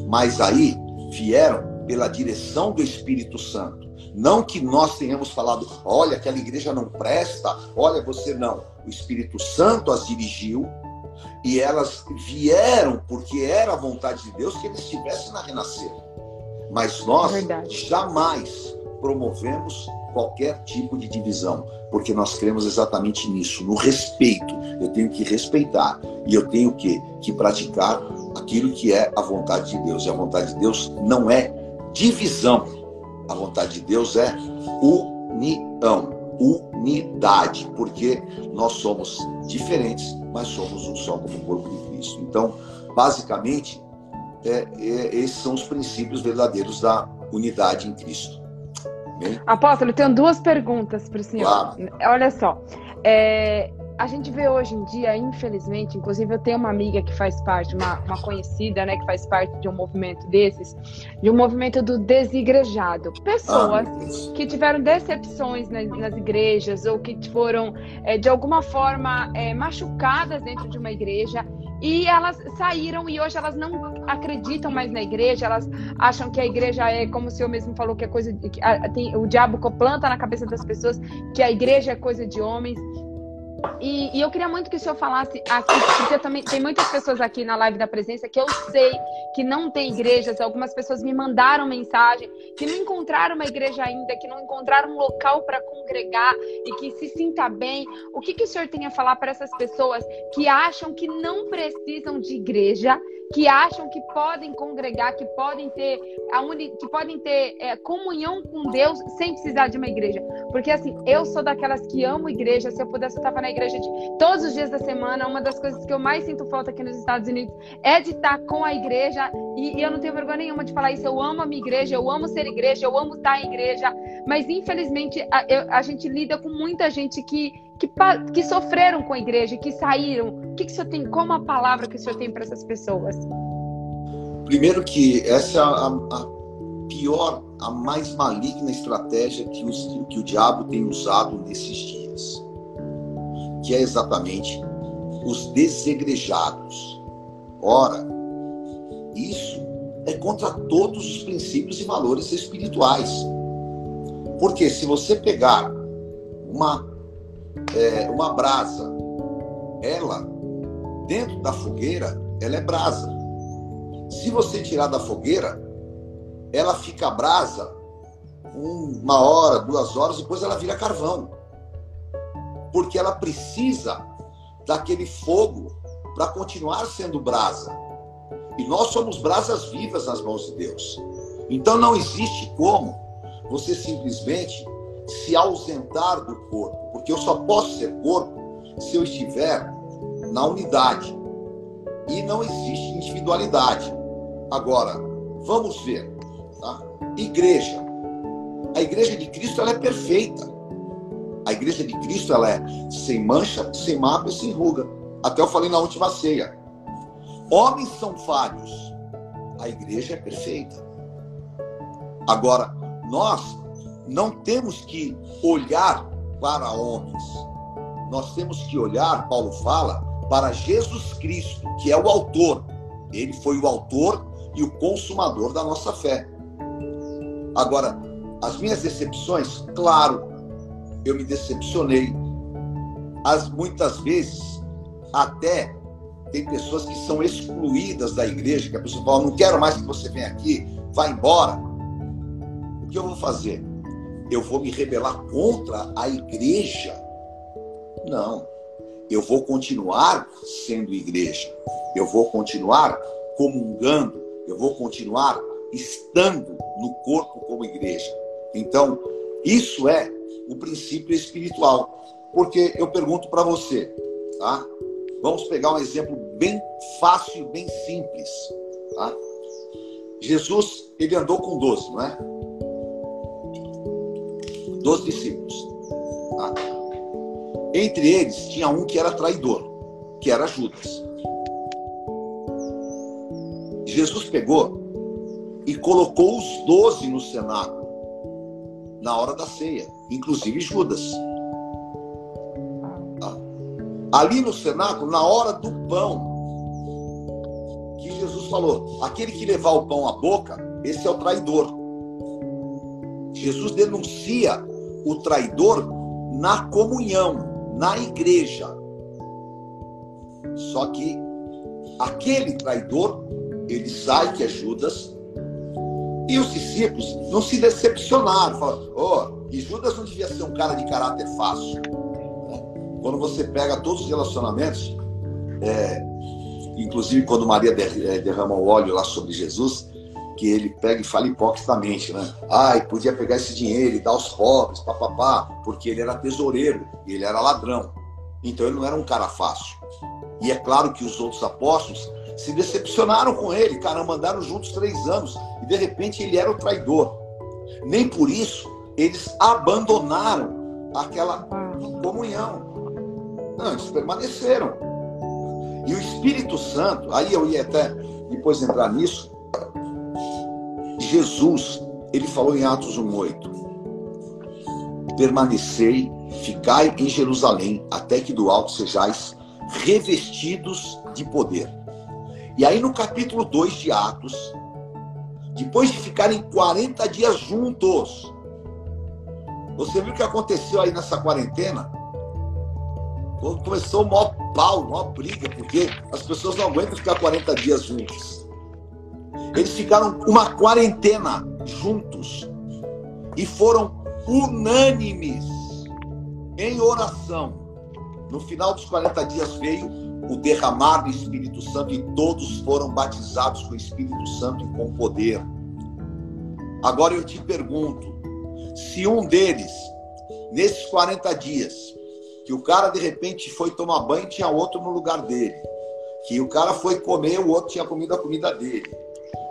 Mas aí vieram pela direção do Espírito Santo. Não que nós tenhamos falado, olha, aquela igreja não presta, olha, você não. O Espírito Santo as dirigiu e elas vieram porque era a vontade de Deus que eles estivessem na renascer. Mas nós Verdade. jamais promovemos qualquer tipo de divisão, porque nós cremos exatamente nisso, no respeito. Eu tenho que respeitar e eu tenho que, que praticar aquilo que é a vontade de Deus. E a vontade de Deus não é divisão. A vontade de Deus é união unidade, porque nós somos diferentes, mas somos um só como o corpo de Cristo. Então, basicamente, é, é, esses são os princípios verdadeiros da unidade em Cristo. Bem? Apóstolo, eu tenho duas perguntas para o senhor. Claro. Olha só, é, a gente vê hoje em dia, infelizmente, inclusive eu tenho uma amiga que faz parte, uma, uma conhecida, né, que faz parte de um movimento desses, de um movimento do desigrejado. Pessoas ah, que tiveram decepções nas, nas, igrejas ou que foram, é, de alguma forma, é, machucadas dentro de uma igreja e elas saíram e hoje elas não acreditam mais na igreja, elas acham que a igreja é, como o senhor mesmo falou, que é coisa. Que a, tem, o diabo planta na cabeça das pessoas que a igreja é coisa de homens. E, e, eu queria muito que o senhor falasse aqui, porque também tem muitas pessoas aqui na live da presença que eu sei que não tem igrejas, algumas pessoas me mandaram mensagem que não encontraram uma igreja ainda, que não encontraram um local para congregar e que se sinta bem. O que, que o senhor tem a falar para essas pessoas que acham que não precisam de igreja, que acham que podem congregar, que podem ter a uni, que podem ter é, comunhão com Deus sem precisar de uma igreja. Porque assim, eu sou daquelas que amo igreja. Se eu pudesse, eu estava na igreja de todos os dias da semana. Uma das coisas que eu mais sinto falta aqui nos Estados Unidos é de estar com a igreja. E, e eu não tenho vergonha nenhuma de falar isso. Eu amo a minha igreja, eu amo ser igreja, eu amo estar em igreja. Mas infelizmente a, eu, a gente lida com muita gente que que, que sofreram com a igreja, que saíram. O que, que o senhor tem, como a palavra que o senhor tem para essas pessoas? Primeiro que essa é a, a pior, a mais maligna estratégia que, os, que o diabo tem usado nesses dias, que é exatamente os desegrejados. Ora, isso é contra todos os princípios e valores espirituais. Porque se você pegar uma é, uma brasa, ela, dentro da fogueira, ela é brasa. Se você tirar da fogueira, ela fica brasa uma hora, duas horas, depois ela vira carvão. Porque ela precisa daquele fogo para continuar sendo brasa. E nós somos brasas vivas nas mãos de Deus. Então não existe como você simplesmente se ausentar do corpo, porque eu só posso ser corpo se eu estiver na unidade. E não existe individualidade. Agora, vamos ver. Tá? Igreja. A igreja de Cristo ela é perfeita. A igreja de Cristo ela é sem mancha, sem mapa e sem ruga. Até eu falei na última ceia. Homens são falhos. A igreja é perfeita. Agora, nós não temos que olhar para homens. Nós temos que olhar, Paulo fala, para Jesus Cristo, que é o autor. Ele foi o autor e o consumador da nossa fé. Agora, as minhas decepções, claro, eu me decepcionei. As muitas vezes até tem pessoas que são excluídas da igreja, que a pessoa fala, não quero mais que você venha aqui, vá embora. O que eu vou fazer? Eu vou me rebelar contra a igreja? Não. Eu vou continuar sendo igreja. Eu vou continuar comungando. Eu vou continuar estando no corpo como igreja. Então, isso é o princípio espiritual. Porque eu pergunto para você, tá? Vamos pegar um exemplo bem fácil, bem simples, tá? Jesus, ele andou com 12, não é? 12 discípulos. Tá? Entre eles tinha um que era traidor, que era Judas. Jesus pegou e colocou os doze no cenáculo na hora da ceia, inclusive Judas. Tá? Ali no cenáculo, na hora do pão, que Jesus falou: aquele que levar o pão à boca, esse é o traidor. Jesus denuncia o traidor na comunhão, na igreja. Só que aquele traidor, ele sai, que é Judas, e os discípulos não se decepcionaram. Falaram, oh, e Judas não devia ser um cara de caráter fácil. Quando você pega todos os relacionamentos, é, inclusive quando Maria é, derrama o óleo lá sobre Jesus, que ele pega e fala hipocritamente, né? Ai, podia pegar esse dinheiro e dar aos pobres, papapá, porque ele era tesoureiro e ele era ladrão. Então ele não era um cara fácil. E é claro que os outros apóstolos se decepcionaram com ele, caramba, andaram juntos três anos e de repente ele era o traidor. Nem por isso eles abandonaram aquela comunhão. Não, eles permaneceram. E o Espírito Santo, aí eu ia até depois entrar nisso, Jesus, ele falou em Atos 1:8: Permanecei, ficai em Jerusalém, até que do alto sejais revestidos de poder. E aí no capítulo 2 de Atos, depois de ficarem 40 dias juntos, você viu o que aconteceu aí nessa quarentena? Começou o maior pau, maior briga, porque as pessoas não aguentam ficar 40 dias juntos. Eles ficaram uma quarentena juntos e foram unânimes em oração. No final dos 40 dias veio o derramar do Espírito Santo e todos foram batizados com o Espírito Santo e com poder. Agora eu te pergunto, se um deles, nesses 40 dias, que o cara de repente foi tomar banho tinha outro no lugar dele, que o cara foi comer, o outro tinha comido a comida dele,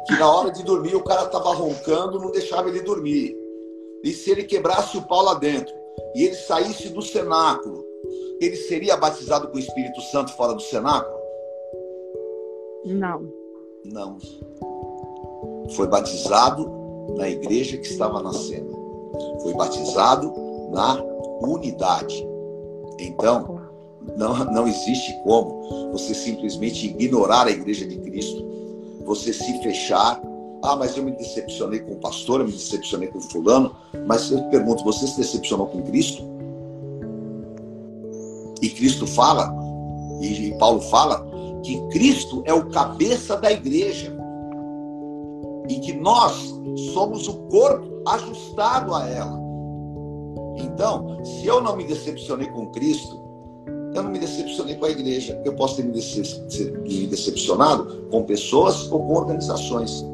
que na hora de dormir o cara estava roncando, não deixava ele dormir. E se ele quebrasse o pau lá dentro e ele saísse do cenáculo ele seria batizado com o Espírito Santo fora do cenáculo? Não. Não. Foi batizado na igreja que estava nascendo. Foi batizado na unidade. Então, não, não existe como você simplesmente ignorar a igreja de Cristo, você se fechar. Ah, mas eu me decepcionei com o pastor, eu me decepcionei com o fulano. Mas eu pergunto, você se decepcionou com Cristo? E Cristo fala, e Paulo fala, que Cristo é o cabeça da igreja. E que nós somos o corpo ajustado a ela. Então, se eu não me decepcionei com Cristo, eu não me decepcionei com a igreja. Eu posso ter me, decepcionado com pessoas ou com organizações.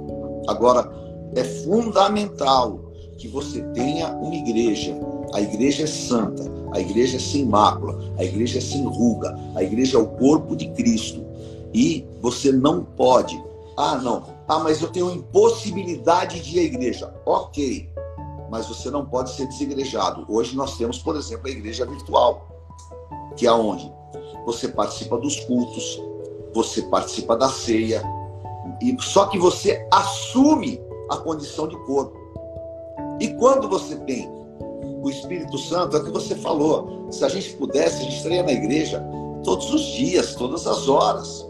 Agora, é fundamental que você tenha uma igreja. A igreja é santa, a igreja é sem mácula, a igreja é sem ruga, a igreja é o corpo de Cristo. E você não pode, ah, não, ah, mas eu tenho impossibilidade de ir à igreja. Ok, mas você não pode ser desigrejado. Hoje nós temos, por exemplo, a igreja virtual, que é onde você participa dos cultos, você participa da ceia, e só que você assume a condição de corpo. E quando você tem o Espírito Santo, é o que você falou. Se a gente pudesse, a gente estaria na igreja todos os dias, todas as horas.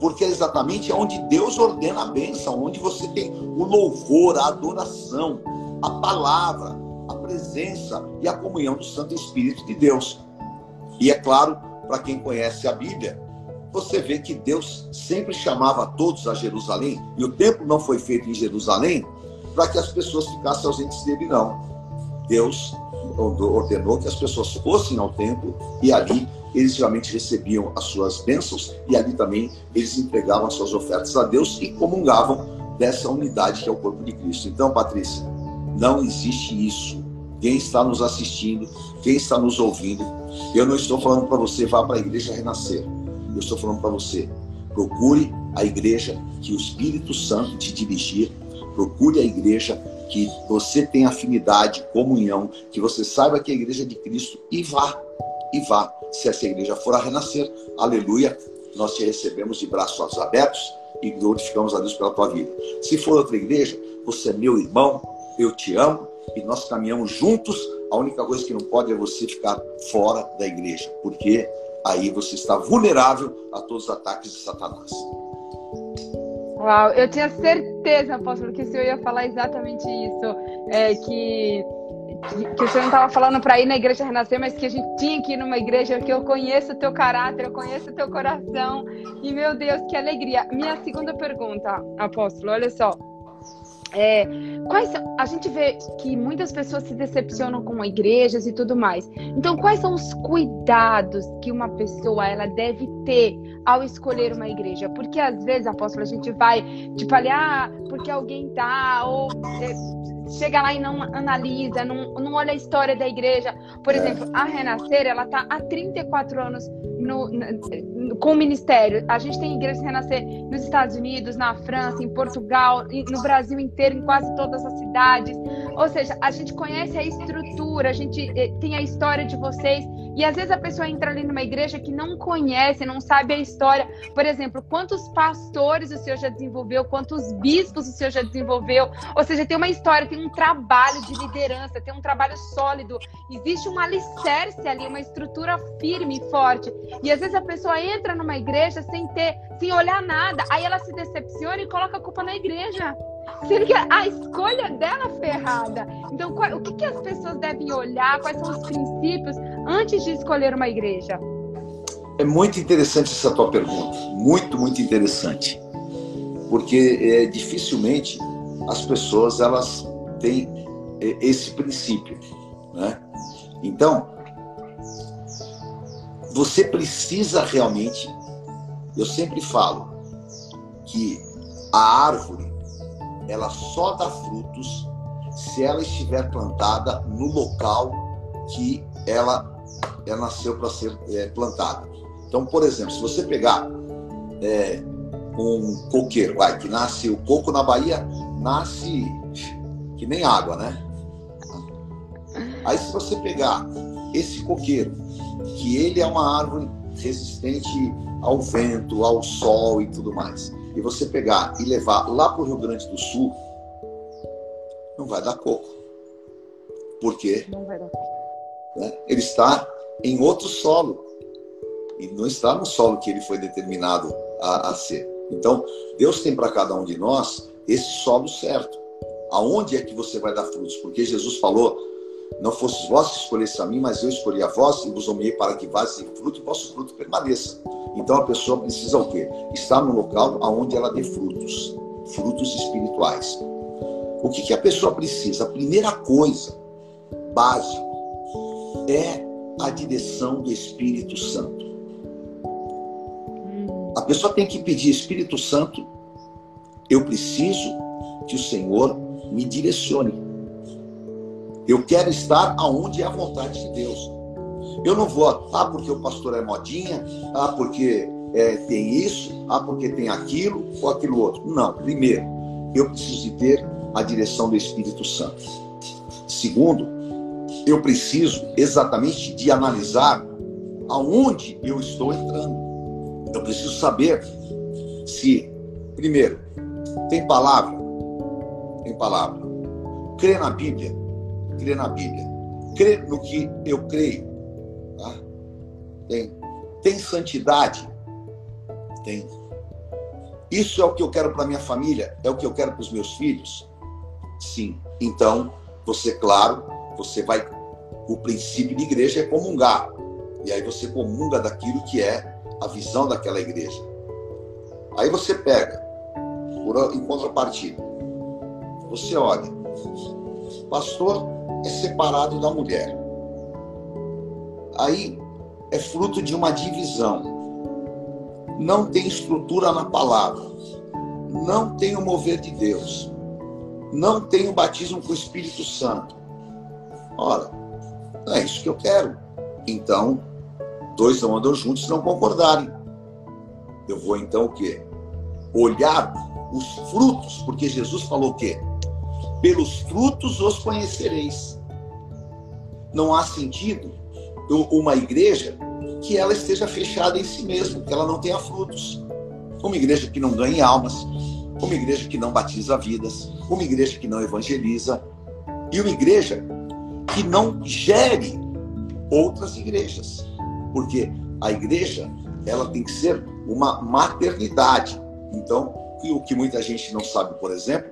Porque é exatamente onde Deus ordena a bênção, onde você tem o louvor, a adoração, a palavra, a presença e a comunhão do Santo Espírito de Deus. E é claro, para quem conhece a Bíblia, você vê que Deus sempre chamava todos a Jerusalém, e o templo não foi feito em Jerusalém para que as pessoas ficassem ausentes dele, não. Deus ordenou que as pessoas fossem ao templo e ali eles realmente recebiam as suas bênçãos e ali também eles entregavam as suas ofertas a Deus e comungavam dessa unidade que é o corpo de Cristo. Então, Patrícia, não existe isso. Quem está nos assistindo, quem está nos ouvindo, eu não estou falando para você vá para a igreja renascer. Eu estou falando para você, procure a igreja que o Espírito Santo te dirigir, procure a igreja que você tem afinidade, comunhão, que você saiba que é a igreja é de Cristo e vá, e vá. Se essa igreja for a renascer, aleluia, nós te recebemos de braços abertos e glorificamos a Deus pela tua vida. Se for outra igreja, você é meu irmão, eu te amo e nós caminhamos juntos. A única coisa que não pode é você ficar fora da igreja, porque aí você está vulnerável a todos os ataques de Satanás. Uau, eu tinha certeza, apóstolo, que o senhor ia falar exatamente isso. É, que, que o senhor não estava falando para ir na igreja renascer, mas que a gente tinha que ir numa igreja, que eu conheço o teu caráter, eu conheço o teu coração. E, meu Deus, que alegria. Minha segunda pergunta, apóstolo, olha só. É, quais a gente vê que muitas pessoas se decepcionam com igrejas e tudo mais. Então, quais são os cuidados que uma pessoa ela deve ter ao escolher uma igreja? Porque às vezes, apóstolo, a gente vai tipo ali, ah, porque alguém tá ou é, chega lá e não analisa, não, não olha a história da igreja. Por exemplo, a Renascer, ela tá há 34 anos no, no, com o ministério. A gente tem igrejas renascer nos Estados Unidos, na França, em Portugal, no Brasil inteiro, em quase todas as cidades. Ou seja, a gente conhece a estrutura, a gente eh, tem a história de vocês. E às vezes a pessoa entra ali numa igreja que não conhece, não sabe a história. Por exemplo, quantos pastores o senhor já desenvolveu, quantos bispos o senhor já desenvolveu. Ou seja, tem uma história, tem um trabalho de liderança, tem um trabalho sólido. Existe um alicerce ali, uma estrutura firme e forte. E às vezes a pessoa entra numa igreja sem ter, sem olhar nada, aí ela se decepciona e coloca a culpa na igreja. Sendo que a escolha dela foi errada. Então, qual, o que, que as pessoas devem olhar? Quais são os princípios antes de escolher uma igreja? É muito interessante essa tua pergunta. Muito, muito interessante. Porque é, dificilmente as pessoas elas têm é, esse princípio. Né? Então, você precisa realmente, eu sempre falo que a árvore ela só dá frutos se ela estiver plantada no local que ela, ela nasceu para ser é, plantada. Então, por exemplo, se você pegar é, um coqueiro, vai, que nasce o coco na Bahia, nasce que nem água, né? Aí se você pegar esse coqueiro que ele é uma árvore resistente ao vento, ao sol e tudo mais, e você pegar e levar lá para o Rio Grande do Sul, não vai dar coco. Por quê? Não vai dar Né? Ele está em outro solo. E não está no solo que ele foi determinado a, a ser. Então, Deus tem para cada um de nós esse solo certo. Aonde é que você vai dar frutos? Porque Jesus falou não fostes vós que escolhesse a mim, mas eu escolhi a vós e vos nomeei para que vades em fruto e vosso fruto permaneça. Então a pessoa precisa o quê? Estar no local onde ela dê frutos, frutos espirituais. O que, que a pessoa precisa? A primeira coisa, básica, é a direção do Espírito Santo. A pessoa tem que pedir, Espírito Santo, eu preciso que o Senhor me direcione. Eu quero estar aonde é a vontade de Deus. Eu não vou, ah, porque o pastor é modinha, ah, porque é, tem isso, ah, porque tem aquilo ou aquilo outro. Não, primeiro, eu preciso de ter a direção do Espírito Santo. Segundo, eu preciso exatamente de analisar aonde eu estou entrando. Eu preciso saber se, primeiro, tem palavra, tem palavra. Crê na Bíblia, crê na Bíblia. Crê no que eu creio. Tá? Tem. Tem santidade? Tem. Isso é o que eu quero para minha família? É o que eu quero para os meus filhos? Sim. Então, você, claro, você vai. O princípio de igreja é comungar. E aí você comunga daquilo que é a visão daquela igreja. Aí você pega, por, em contrapartida, você olha, pastor é separado da mulher. Aí é fruto de uma divisão. Não tem estrutura na palavra. Não tem o mover de Deus. Não tem o batismo com o Espírito Santo. Ora, não é isso que eu quero. Então, dois não andam juntos se não concordarem. Eu vou então o quê? Olhar os frutos, porque Jesus falou o quê? Pelos frutos os conhecereis. Não há sentido uma igreja que ela esteja fechada em si mesma, que ela não tenha frutos. Uma igreja que não ganhe almas, uma igreja que não batiza vidas, uma igreja que não evangeliza e uma igreja que não gere outras igrejas. Porque a igreja, ela tem que ser uma maternidade. Então, o que muita gente não sabe, por exemplo,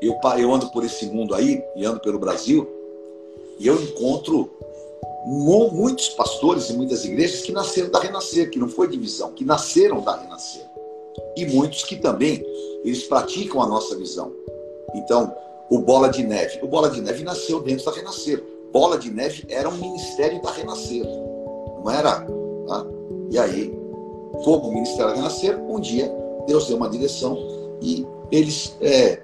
eu, eu ando por esse mundo aí, e ando pelo Brasil, e eu encontro muitos pastores e muitas igrejas que nasceram da Renascer, que não foi divisão, que nasceram da Renascer. E muitos que também, eles praticam a nossa visão. Então, o Bola de Neve. O Bola de Neve nasceu dentro da Renascer. Bola de Neve era um ministério da Renascer. Não era? Tá? E aí, como o ministério da Renascer, um dia Deus deu uma direção e eles é,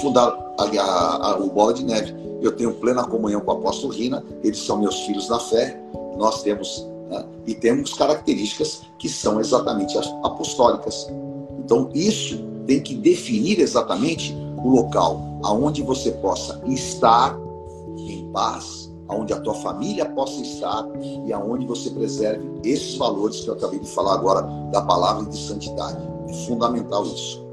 fundaram a, a, a, o Bola de Neve. Eu tenho plena comunhão com o apóstolo Rina, eles são meus filhos na fé, nós temos né, e temos características que são exatamente apostólicas. Então, isso tem que definir exatamente o local aonde você possa estar em paz, aonde a tua família possa estar e aonde você preserve esses valores que eu acabei de falar agora da palavra de santidade. É fundamental isso.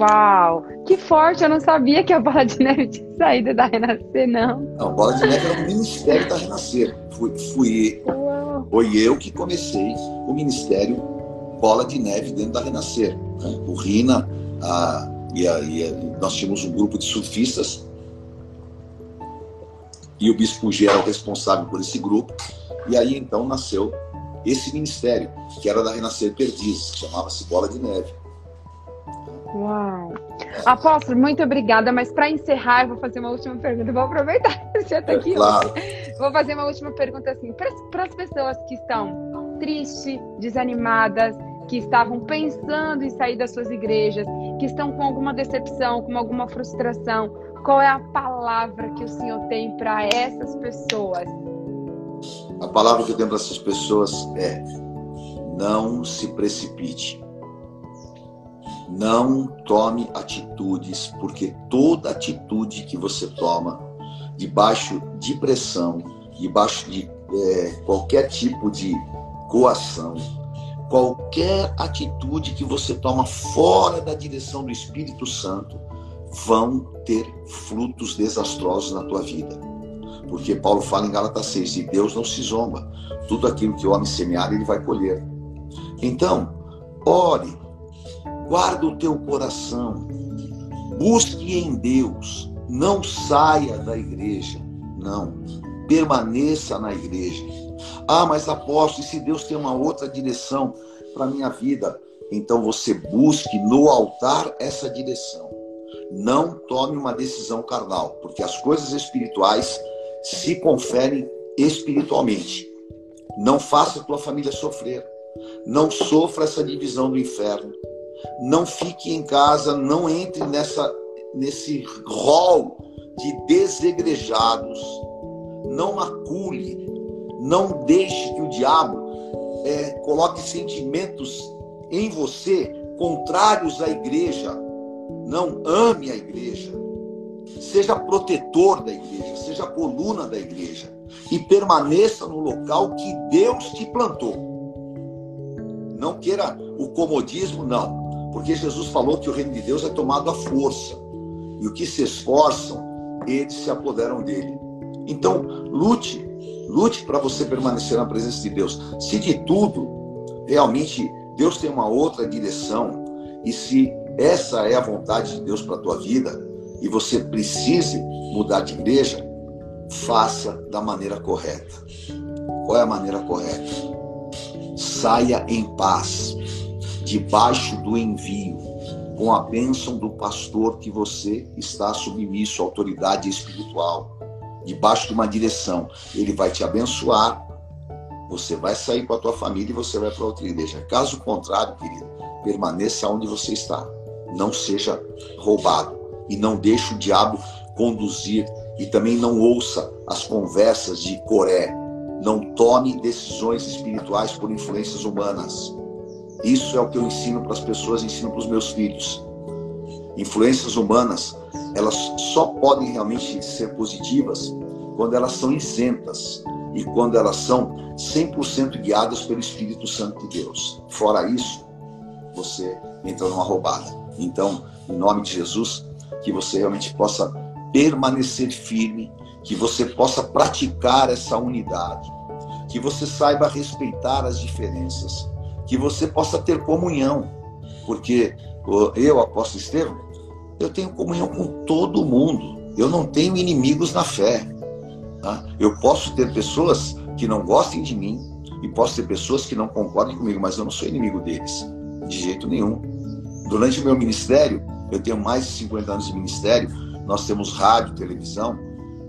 Uau! Que forte! Eu não sabia que a Bola de Neve tinha saído da Renascer, não. Não, Bola de Neve era o ministério da Renascer. Fui, fui, foi eu que comecei o ministério Bola de Neve dentro da Renascer. Né? O Rina, a, e, a, e a, nós tínhamos um grupo de surfistas e o Bispo G era o responsável por esse grupo. E aí então nasceu esse ministério, que era da Renascer Perdizes, que chamava-se Bola de Neve. Uau! Apóstolo, muito obrigada, mas para encerrar, eu vou fazer uma última pergunta. Vou aproveitar que você está aqui. claro. Vou fazer uma última pergunta assim, para as pessoas que estão tristes, desanimadas, que estavam pensando em sair das suas igrejas, que estão com alguma decepção, com alguma frustração, qual é a palavra que o Senhor tem para essas pessoas? A palavra que eu tenho para essas pessoas é: não se precipite. Não tome atitudes, porque toda atitude que você toma, debaixo de pressão, debaixo de é, qualquer tipo de coação, qualquer atitude que você toma fora da direção do Espírito Santo, vão ter frutos desastrosos na tua vida. Porque Paulo fala em Gálatas 6, e Deus não se zomba. Tudo aquilo que o homem semear, ele vai colher. Então, ore, guarda o teu coração, busque em Deus, não saia da igreja, não, permaneça na igreja. Ah, mas aposto, e se Deus tem uma outra direção para a minha vida? Então você busque no altar essa direção Não tome uma decisão carnal, porque as coisas espirituais se conferem espiritualmente. Não faça a tua família sofrer. Não sofra essa divisão do inferno. Não fique em casa, não entre nessa, nesse rol de desegrejados. Não macule, não deixe que o diabo é, coloque sentimentos em você contrários à igreja. Não ame a igreja. Seja protetor da igreja, seja coluna da igreja e permaneça no local que Deus te plantou. Não queira o comodismo, não, porque Jesus falou que o reino de Deus é tomado à força e o que se esforçam, eles se apoderam dele. Então, lute, lute para você permanecer na presença de Deus. Se de tudo realmente Deus tem uma outra direção e se essa é a vontade de Deus para a tua vida e você precise mudar de igreja, faça da maneira correta. Qual é a maneira correta? Saia em paz, debaixo do envio, com a bênção do pastor que você está submisso à autoridade espiritual, debaixo de uma direção. Ele vai te abençoar, você vai sair com a tua família e você vai para outra igreja. Caso contrário, querido, permaneça onde você está. Não seja roubado e não deixe o diabo conduzir e também não ouça as conversas de Coré. Não tome decisões espirituais por influências humanas. Isso é o que eu ensino para as pessoas, ensino para os meus filhos. Influências humanas, elas só podem realmente ser positivas quando elas são isentas e quando elas são 100% guiadas pelo Espírito Santo de Deus. Fora isso, você entra numa roubada. Então, em nome de Jesus, que você realmente possa permanecer firme, que você possa praticar essa unidade, que você saiba respeitar as diferenças, que você possa ter comunhão, porque eu, apóstolo Estevão, eu tenho comunhão com todo mundo, eu não tenho inimigos na fé. Tá? Eu posso ter pessoas que não gostem de mim e posso ter pessoas que não concordem comigo, mas eu não sou inimigo deles, de jeito nenhum. Durante o meu ministério, eu tenho mais de 50 anos de ministério, nós temos rádio, televisão.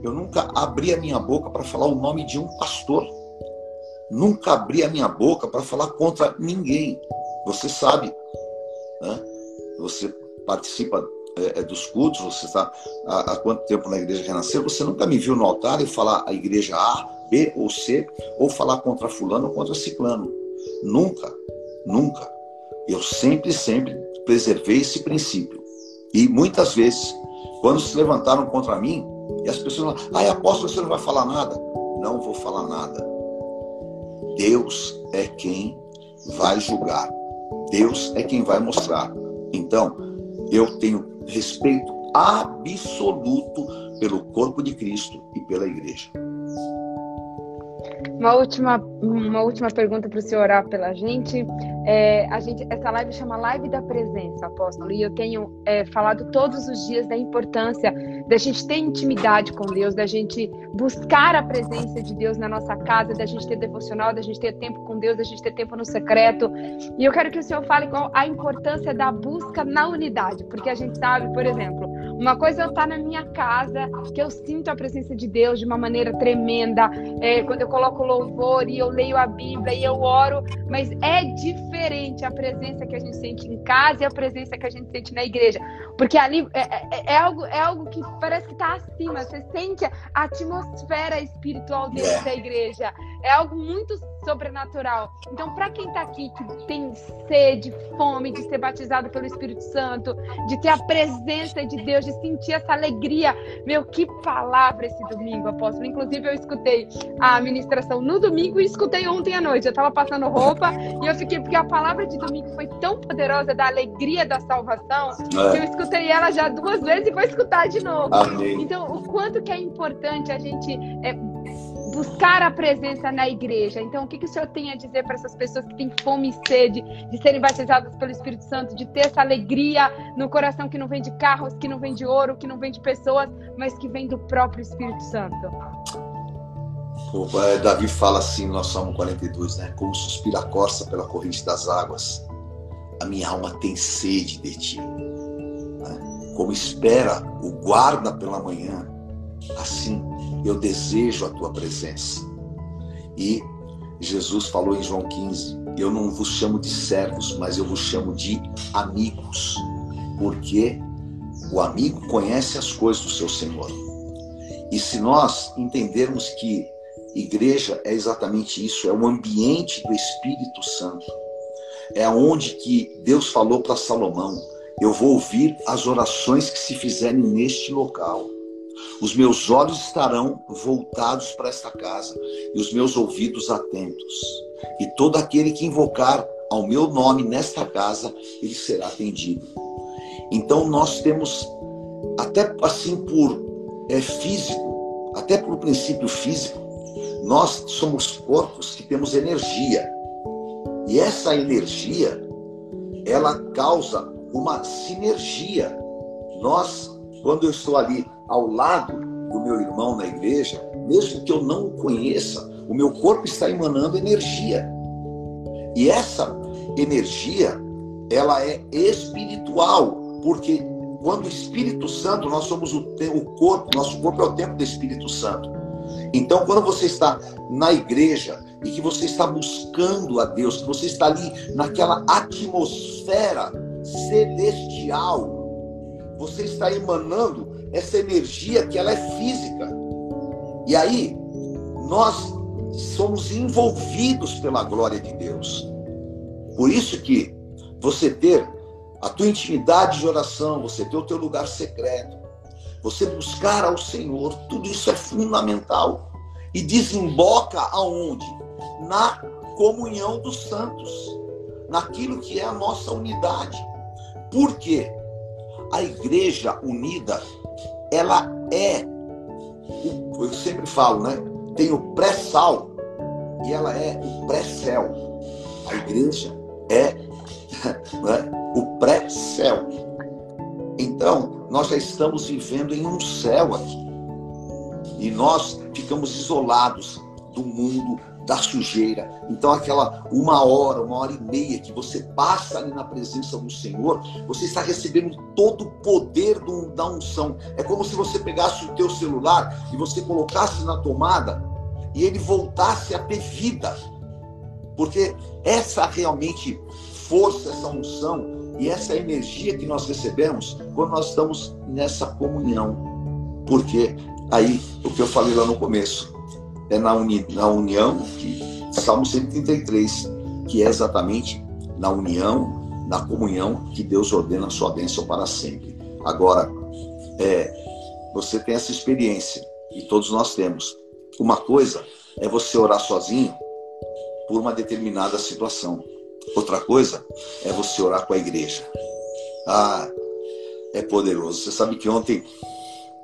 Eu nunca abri a minha boca para falar o nome de um pastor. Nunca abri a minha boca para falar contra ninguém. Você sabe, né? você participa é, é, dos cultos, você está há, há, quanto tempo na igreja renascer, você nunca me viu no altar e falar a igreja A, B ou C, ou falar contra fulano ou contra ciclano. Nunca, nunca. Eu sempre, sempre preservei esse princípio. E muitas vezes, quando se levantaram contra mim, e as pessoas falam, ai apóstolo, você não vai falar nada. Não vou falar nada. Deus é quem vai julgar. Deus é quem vai mostrar. Então, eu tenho respeito absoluto pelo corpo de Cristo e pela igreja. Uma última, uma última pergunta para o senhor orar pela gente. É, a gente. Essa live chama Live da Presença, apóstolo, e eu tenho é, falado todos os dias da importância da gente ter intimidade com Deus, da gente buscar a presença de Deus na nossa casa, da gente ter devocional, da gente ter tempo com Deus, da gente ter tempo no secreto. E eu quero que o senhor fale qual a importância da busca na unidade, porque a gente sabe, por exemplo, uma coisa é eu estar na minha casa, que eu sinto a presença de Deus de uma maneira tremenda, é, quando eu coloco louvor e eu leio a Bíblia e eu oro, mas é diferente a presença que a gente sente em casa e a presença que a gente sente na igreja, porque ali é, é, é algo, é algo que parece que está acima, você sente a atmosfera espiritual dentro da igreja, é algo muito sobrenatural. Então, para quem está aqui que tem sede, fome de ser batizado pelo Espírito Santo, de ter a presença de Deus, de sentir essa alegria, meu, que palavra esse domingo, apóstolo. Inclusive, eu escutei a ministração no domingo e escutei ontem à noite. Eu estava passando roupa e eu fiquei, porque a palavra de domingo foi tão poderosa da alegria da salvação, que eu escutei ela já duas vezes e vou escutar de novo. Amém. Então, o quanto que é importante a gente. É, buscar a presença na igreja. Então, o que, que o Senhor tem a dizer para essas pessoas que têm fome e sede de serem batizadas pelo Espírito Santo, de ter essa alegria no coração que não vem de carros, que não vem de ouro, que não vem de pessoas, mas que vem do próprio Espírito Santo? O Davi fala assim no Salmo 42, né? Como suspira a corça pela corrente das águas, a minha alma tem sede de ti. Né? como espera o guarda pela manhã, assim eu desejo a tua presença. E Jesus falou em João 15: Eu não vos chamo de servos, mas eu vos chamo de amigos, porque o amigo conhece as coisas do seu Senhor. E se nós entendermos que igreja é exatamente isso, é o ambiente do Espírito Santo, é onde que Deus falou para Salomão: Eu vou ouvir as orações que se fizerem neste local. Os meus olhos estarão voltados para esta casa e os meus ouvidos atentos. E todo aquele que invocar ao meu nome nesta casa, ele será atendido. Então nós temos, até assim por é, físico, até por princípio físico, nós somos corpos que temos energia. E essa energia, ela causa uma sinergia. Nós, quando eu estou ali ao lado do meu irmão na igreja, mesmo que eu não o conheça, o meu corpo está emanando energia. E essa energia, ela é espiritual, porque quando o Espírito Santo, nós somos o, o corpo, nosso corpo é o templo do Espírito Santo. Então, quando você está na igreja e que você está buscando a Deus, que você está ali naquela atmosfera celestial, você está emanando essa energia que ela é física. E aí, nós somos envolvidos pela glória de Deus. Por isso que você ter a tua intimidade de oração, você ter o teu lugar secreto, você buscar ao Senhor, tudo isso é fundamental. E desemboca aonde? Na comunhão dos santos, naquilo que é a nossa unidade. Por quê? A igreja unida ela é, eu sempre falo, né? Tem o pré-sal e ela é o pré-céu. A igreja é né, o pré-céu. Então, nós já estamos vivendo em um céu aqui. E nós ficamos isolados do mundo, da sujeira. Então, aquela uma hora, uma hora e meia que você passa ali na presença do Senhor, você está recebendo todo o poder do, da unção. É como se você pegasse o teu celular e você colocasse na tomada e ele voltasse a ter vida. Porque essa realmente força, essa unção e essa energia que nós recebemos quando nós estamos nessa comunhão. Porque aí, o que eu falei lá no começo, é na, uni, na união, que, Salmo 133, que é exatamente na união, na comunhão que Deus ordena a sua bênção para sempre. Agora, é, você tem essa experiência, e todos nós temos. Uma coisa é você orar sozinho por uma determinada situação. Outra coisa é você orar com a igreja. Ah, é poderoso. Você sabe que ontem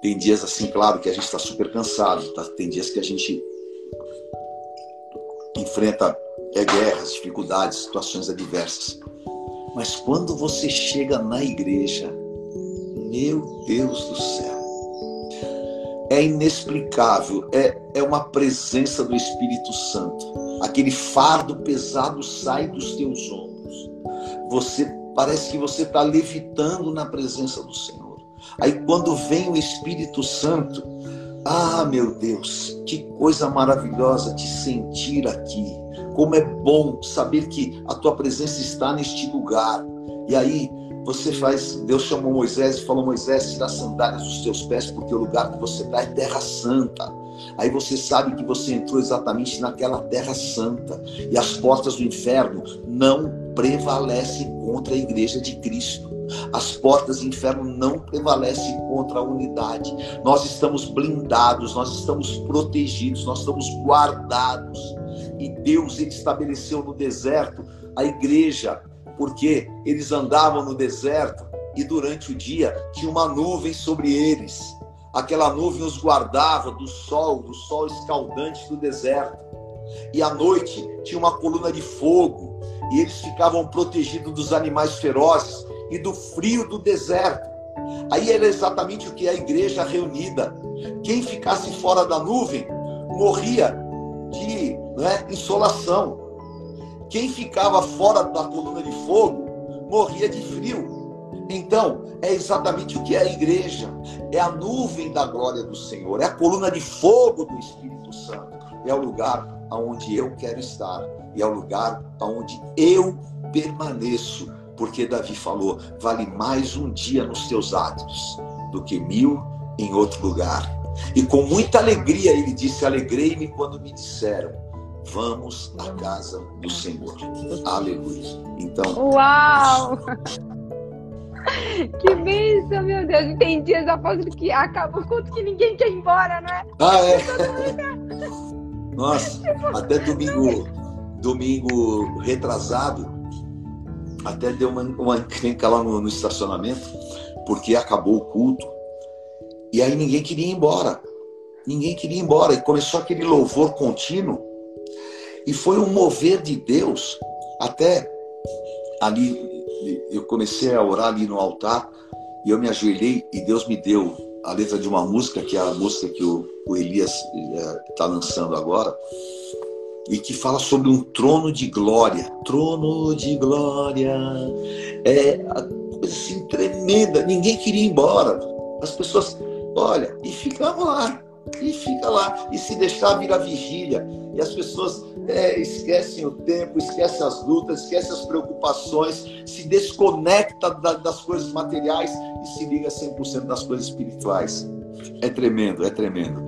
tem dias assim, claro, que a gente está super cansado, tá? tem dias que a gente enfrenta é, guerras, dificuldades, situações adversas. Mas quando você chega na igreja, meu Deus do céu, é inexplicável, é, é uma presença do Espírito Santo. Aquele fardo pesado sai dos teus ombros. Você parece que você está levitando na presença do Senhor. Aí quando vem o Espírito Santo, ah, meu Deus, que coisa maravilhosa te sentir aqui. Como é bom saber que a tua presença está neste lugar. E aí você faz, Deus chamou Moisés e falou: Moisés, tira as sandálias dos teus pés, porque o lugar que você está é terra santa. Aí você sabe que você entrou exatamente naquela terra santa. E as portas do inferno não prevalecem contra a igreja de Cristo. As portas do inferno não prevalecem contra a unidade. Nós estamos blindados, nós estamos protegidos, nós estamos guardados. E Deus ele estabeleceu no deserto a igreja, porque eles andavam no deserto e durante o dia tinha uma nuvem sobre eles. Aquela nuvem os guardava do sol, do sol escaldante do deserto. E à noite tinha uma coluna de fogo, e eles ficavam protegidos dos animais ferozes e do frio do deserto. Aí era exatamente o que a igreja reunida. Quem ficasse fora da nuvem morria de né, insolação. Quem ficava fora da coluna de fogo morria de frio. Então, é exatamente o que é a igreja. É a nuvem da glória do Senhor, é a coluna de fogo do Espírito Santo. É o lugar aonde eu quero estar e é o lugar aonde eu permaneço, porque Davi falou: vale mais um dia nos teus atos do que mil em outro lugar. E com muita alegria ele disse: Alegrei-me quando me disseram: Vamos à casa do Senhor. Aleluia. Então. Uau! Que bênção, meu Deus. E tem dias apóstolos que acabam o culto que ninguém quer ir embora, não é? Ah, é? Nossa, até domingo, domingo retrasado, até deu uma, uma encrenca lá no, no estacionamento, porque acabou o culto. E aí ninguém queria ir embora. Ninguém queria ir embora. E começou aquele louvor contínuo. E foi um mover de Deus. Até ali, eu comecei a orar ali no altar. E eu me ajoelhei e Deus me deu a letra de uma música, que é a música que o, o Elias está eh, lançando agora e que fala sobre um trono de glória. Trono de glória. É coisa assim tremenda. Ninguém queria ir embora. As pessoas, olha, e ficavam lá. E fica lá. E se deixar virar vigília. E as pessoas é, esquecem o tempo, esquecem as lutas, esquecem as preocupações, se desconecta da, das coisas materiais e se liga 100% das coisas espirituais. É tremendo, é tremendo.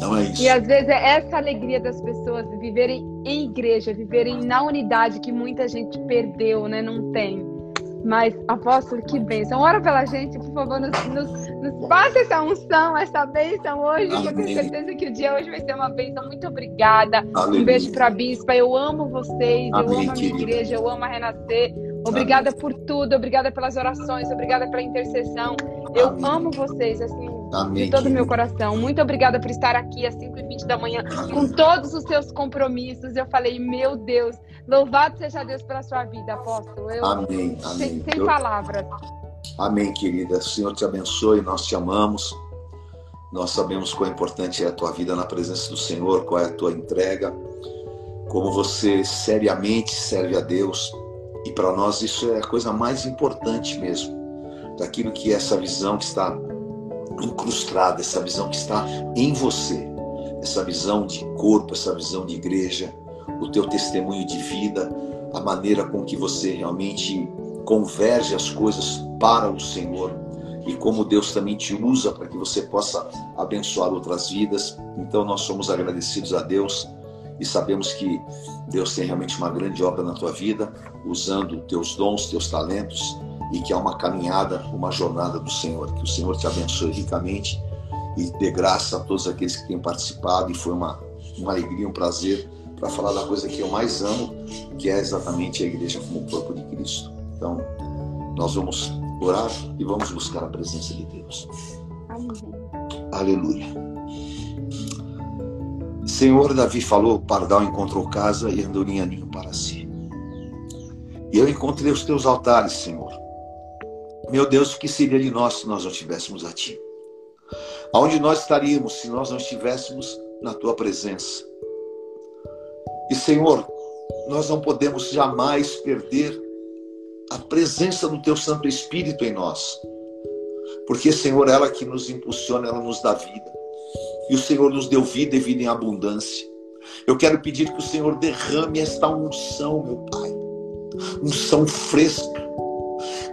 Não é isso. E às vezes é essa alegria das pessoas viverem em igreja, viverem na unidade que muita gente perdeu, né? Não tem. Mas, apóstolo, que bênção. Ora pela gente, por favor, nos, nos, nos passe essa unção, essa bênção hoje, Amém. eu tenho certeza que o dia hoje vai ser uma bênção. Muito obrigada. Aleluia. Um beijo para a bispa. Eu amo vocês, Amém, eu amo a minha querida. igreja, eu amo a Renascer. Obrigada Amém. por tudo, obrigada pelas orações, obrigada pela intercessão. Eu amo vocês, assim, Amém, de todo o meu coração. Muito obrigada por estar aqui às 5h20 da manhã com todos os seus compromissos. Eu falei, meu Deus, louvado seja Deus pela sua vida, apóstolo. Eu, amém, amém. Sem, sem Eu... palavras. Amém, querida. Senhor te abençoe, nós te amamos. Nós sabemos quão importante é a tua vida na presença do Senhor, qual é a tua entrega, como você seriamente serve a Deus. E para nós isso é a coisa mais importante mesmo, daquilo que é essa visão que está incrustada, essa visão que está em você, essa visão de corpo, essa visão de igreja, o teu testemunho de vida, a maneira com que você realmente converge as coisas para o Senhor e como Deus também te usa para que você possa abençoar outras vidas. Então nós somos agradecidos a Deus e sabemos que Deus tem realmente uma grande obra na tua vida, usando teus dons, teus talentos e que é uma caminhada, uma jornada do Senhor. Que o Senhor te abençoe ricamente e dê graça a todos aqueles que têm participado. E foi uma, uma alegria, um prazer para falar da coisa que eu mais amo, que é exatamente a igreja como o corpo de Cristo. Então, nós vamos orar e vamos buscar a presença de Deus. Amém. Aleluia. Senhor, Davi falou: Pardal encontrou casa e andorinha ninho para si. E eu encontrei os teus altares, Senhor meu Deus, o que seria de nós se nós não tivéssemos a Ti? Aonde nós estaríamos se nós não estivéssemos na Tua presença? E Senhor, nós não podemos jamais perder a presença do Teu Santo Espírito em nós. Porque, Senhor, ela que nos impulsiona, ela nos dá vida. E o Senhor nos deu vida e vida em abundância. Eu quero pedir que o Senhor derrame esta unção, meu Pai. Unção fresca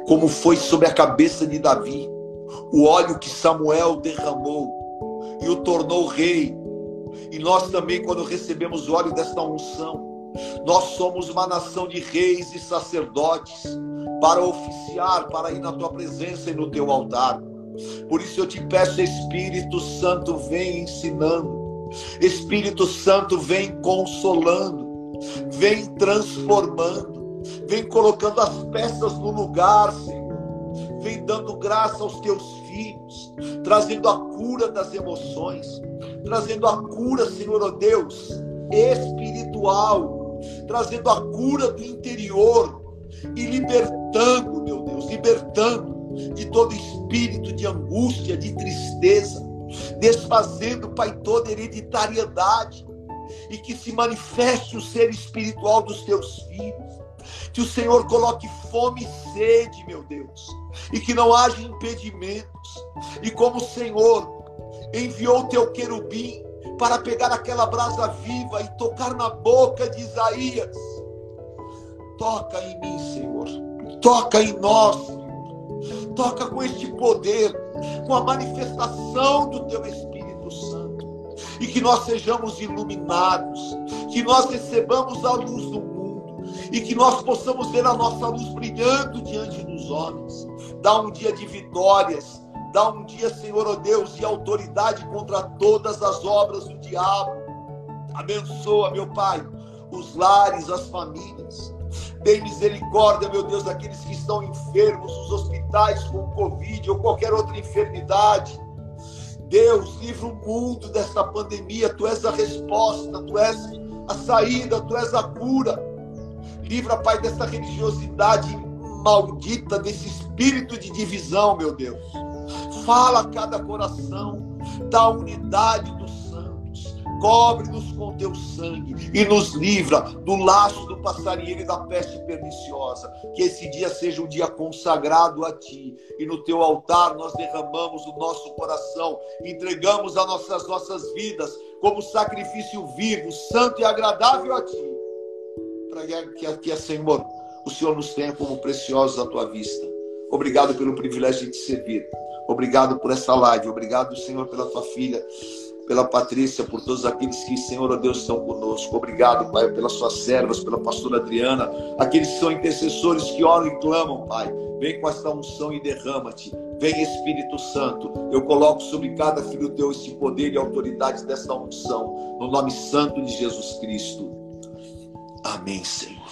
como foi sobre a cabeça de Davi, o óleo que Samuel derramou e o tornou rei. E nós também, quando recebemos o óleo desta unção, nós somos uma nação de reis e sacerdotes para oficiar, para ir na tua presença e no teu altar. Por isso eu te peço, Espírito Santo, vem ensinando. Espírito Santo, vem consolando. Vem transformando Vem colocando as peças no lugar, Senhor. Vem dando graça aos teus filhos, trazendo a cura das emoções, trazendo a cura, Senhor, ó oh Deus, espiritual, trazendo a cura do interior e libertando, meu Deus, libertando de todo espírito de angústia, de tristeza, desfazendo, Pai, toda hereditariedade e que se manifeste o ser espiritual dos teus filhos Que o Senhor coloque fome e sede, meu Deus, e que não haja impedimentos. E como o Senhor enviou o teu querubim para pegar aquela brasa viva e tocar na boca de Isaías, toca em mim, Senhor. Toca em nós. Toca com este poder, com a manifestação do teu Espírito Santo. E que nós sejamos iluminados, que nós recebamos a luz do mundo e que nós possamos ver a nossa luz brilhando diante dos homens. Dá um dia de vitórias, dá um dia, Senhor, oh Deus, de autoridade contra todas as obras do diabo. Abençoa, meu Pai, os lares, as famílias. Tem misericórdia, meu Deus, daqueles que estão enfermos, os hospitais com Covid ou qualquer outra enfermidade. Deus, livra o mundo desta pandemia. Tu és a resposta, tu és a saída, tu és a cura. Livra, Pai, dessa religiosidade maldita, desse espírito de divisão, meu Deus. Fala a cada coração da unidade do cobre-nos com teu sangue e nos livra do laço do passarinheiro e da peste perniciosa. Que esse dia seja um dia consagrado a ti e no teu altar nós derramamos o nosso coração, entregamos as nossas, nossas vidas como sacrifício vivo, santo e agradável a ti. Para que, que, Senhor, o Senhor nos tenha como preciosos à tua vista. Obrigado pelo privilégio de te servir. Obrigado por essa live. Obrigado, Senhor, pela tua filha pela Patrícia, por todos aqueles que, Senhor, ó Deus, estão conosco. Obrigado, Pai, pelas suas servas, pela pastora Adriana, aqueles que são intercessores que oram e clamam, Pai. Vem com esta unção e derrama-te. Vem Espírito Santo. Eu coloco sobre cada filho teu esse poder e autoridade desta unção. No nome santo de Jesus Cristo. Amém, Senhor.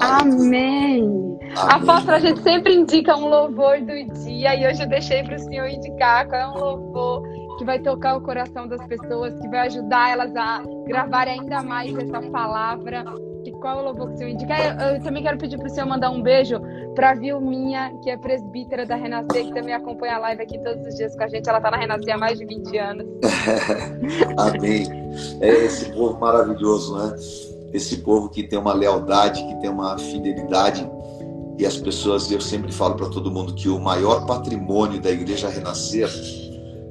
Amém. Amém. Apóstolo, a gente sempre indica um louvor do dia e hoje eu deixei para o senhor indicar qual é um louvor que vai tocar o coração das pessoas, que vai ajudar elas a gravar ainda mais essa palavra. E qual é o louvor que o senhor indica? Eu, eu também quero pedir para o senhor mandar um beijo para a Vilminha, que é presbítera da Renascer, que também acompanha a live aqui todos os dias com a gente. Ela está na Renascer há mais de 20 anos. Amém. É esse povo maravilhoso, né? Esse povo que tem uma lealdade, que tem uma fidelidade. E as pessoas, eu sempre falo para todo mundo que o maior patrimônio da Igreja Renascer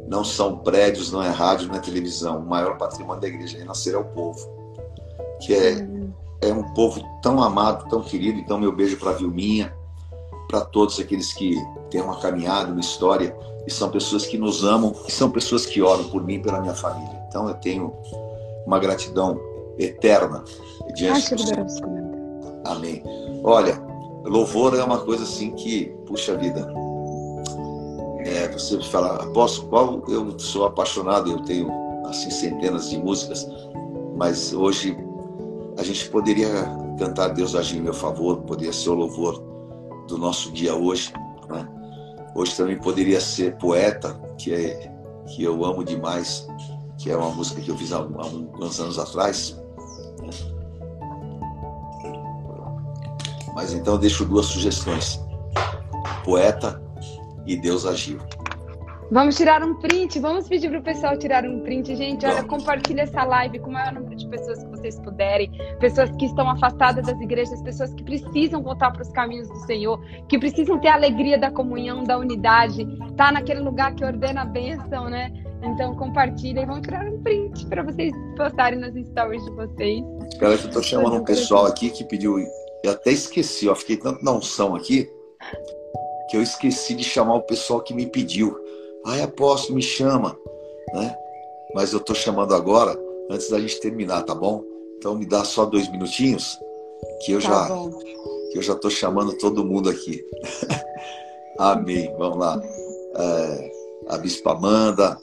não são prédios, não é rádio, não é televisão. O maior patrimônio da igreja renascer é o povo, que é, é um povo tão amado, tão querido. Então, meu beijo para a Vilminha, para todos aqueles que têm uma caminhada, uma história, e são pessoas que nos amam, e são pessoas que oram por mim e pela minha família. Então, eu tenho uma gratidão eterna diante Senhor. Amém. Olha, louvor é uma coisa assim que, puxa vida, é, você fala, apóstolo, qual eu sou apaixonado, eu tenho assim centenas de músicas, mas hoje a gente poderia cantar Deus agir em meu favor, poderia ser o louvor do nosso dia hoje. Né? Hoje também poderia ser poeta, que é que eu amo demais, que é uma música que eu fiz há, há uns anos atrás. Mas então eu deixo duas sugestões: poeta e Deus agiu. Vamos tirar um print, vamos pedir para o pessoal tirar um print, gente. Olha, compartilha essa live com o maior número de pessoas que vocês puderem, pessoas que estão afastadas das igrejas, pessoas que precisam voltar para os caminhos do Senhor, que precisam ter a alegria da comunhão, da unidade, tá naquele lugar que ordena a bênção, né? Então compartilha e vamos tirar um print para vocês postarem nos stories de vocês. Espera que eu tô chamando um pessoal aqui que pediu, eu até esqueci, ó, fiquei tanto na unção aqui que eu esqueci de chamar o pessoal que me pediu. Ai, apóstolo, me chama, né? Mas eu tô chamando agora, antes da gente terminar, tá bom? Então me dá só dois minutinhos, que eu tá já bom. que eu já tô chamando todo mundo aqui. Amém. Vamos lá. É, a Bispa Amanda,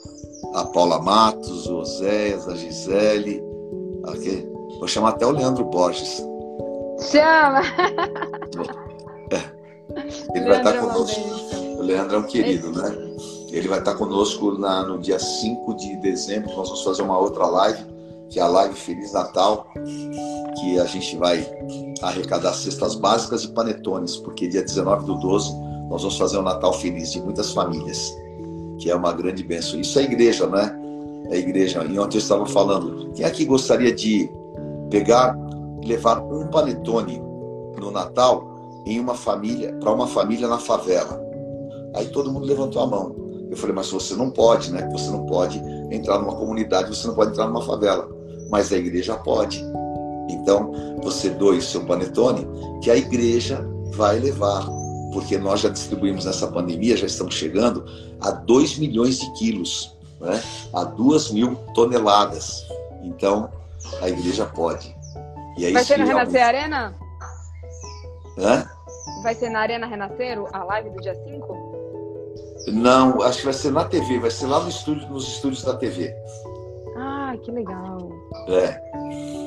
a Paula Matos, o Oséias, a Gisele. Okay? Vou chamar até o Leandro Borges. Chama! Ele vai estar conosco. O Leandro é um querido, né? Ele vai estar conosco na, no dia 5 de dezembro. Nós vamos fazer uma outra live, que é a live Feliz Natal, que a gente vai arrecadar cestas básicas e panetones, porque dia 19 do 12 nós vamos fazer um Natal feliz de muitas famílias, que é uma grande bênção. Isso é igreja, né? É igreja. E ontem eu estava falando, quem aqui gostaria de pegar levar um panetone no Natal em uma família, para uma família na favela. Aí todo mundo levantou a mão. Eu falei, mas você não pode, né? Você não pode entrar numa comunidade, você não pode entrar numa favela. Mas a igreja pode. Então, você doe seu panetone, que a igreja vai levar. Porque nós já distribuímos nessa pandemia, já estamos chegando a 2 milhões de quilos, né? a 2 mil toneladas. Então, a igreja pode. É vai ser na Renascer Arena? Hã? Vai ser na Arena Renascer, a live do dia 5? Não, acho que vai ser na TV, vai ser lá no estúdio, nos estúdios da TV. Ah, que legal. É.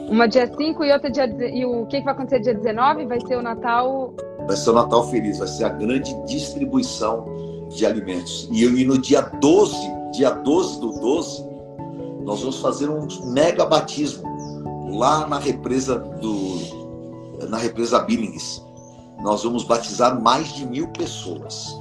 Uma dia 5 e outra dia. E o que, que vai acontecer dia 19? Vai ser o Natal. Vai ser o Natal Feliz, vai ser a grande distribuição de alimentos. E, e no dia 12, dia 12 do 12, nós vamos fazer um mega batismo lá na represa do. na represa Billings. Nós vamos batizar mais de mil pessoas.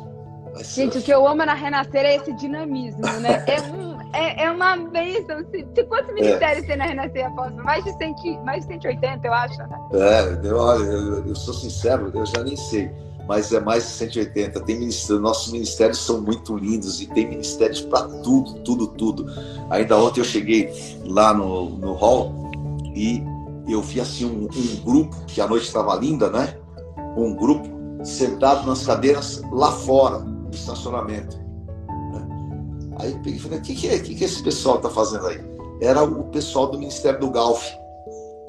Gente, o que eu amo na Renascer é esse dinamismo, né? É, um, é, é uma bênção. Se, quantos ministérios é. tem na Renascer, Apóstolo? Mais de, 100, mais de 180, eu acho, né? É, olha, eu, eu sou sincero, eu já nem sei mas é mais de 180. Tem ministério, nossos ministérios são muito lindos e tem ministérios para tudo, tudo, tudo. Ainda ontem eu cheguei lá no, no hall e eu vi assim um, um grupo, que a noite estava linda, né? Um grupo sentado nas cadeiras lá fora, no estacionamento. Né? Aí eu peguei e falei, o que, que, é, que, que esse pessoal está fazendo aí? Era o pessoal do Ministério do Galf,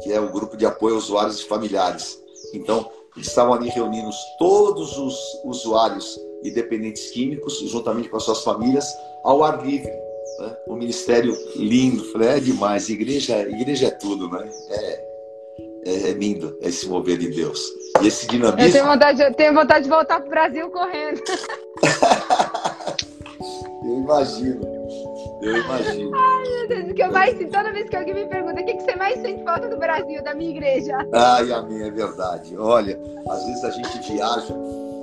que é o grupo de apoio a usuários e familiares. Então, estavam ali reunindo todos os usuários e dependentes químicos, juntamente com as suas famílias, ao ar livre. Né? Um ministério lindo, falei, é demais, igreja, igreja é tudo, né? É, é, é lindo esse mover de Deus. E esse dinamismo. Eu tenho vontade, eu tenho vontade de voltar para o Brasil correndo. eu imagino. Eu imagino. Ai, meu Deus, o que eu mais toda vez que alguém me pergunta o que, que você mais sente falta do Brasil, da minha igreja. Ai, a minha é verdade. Olha, às vezes a gente viaja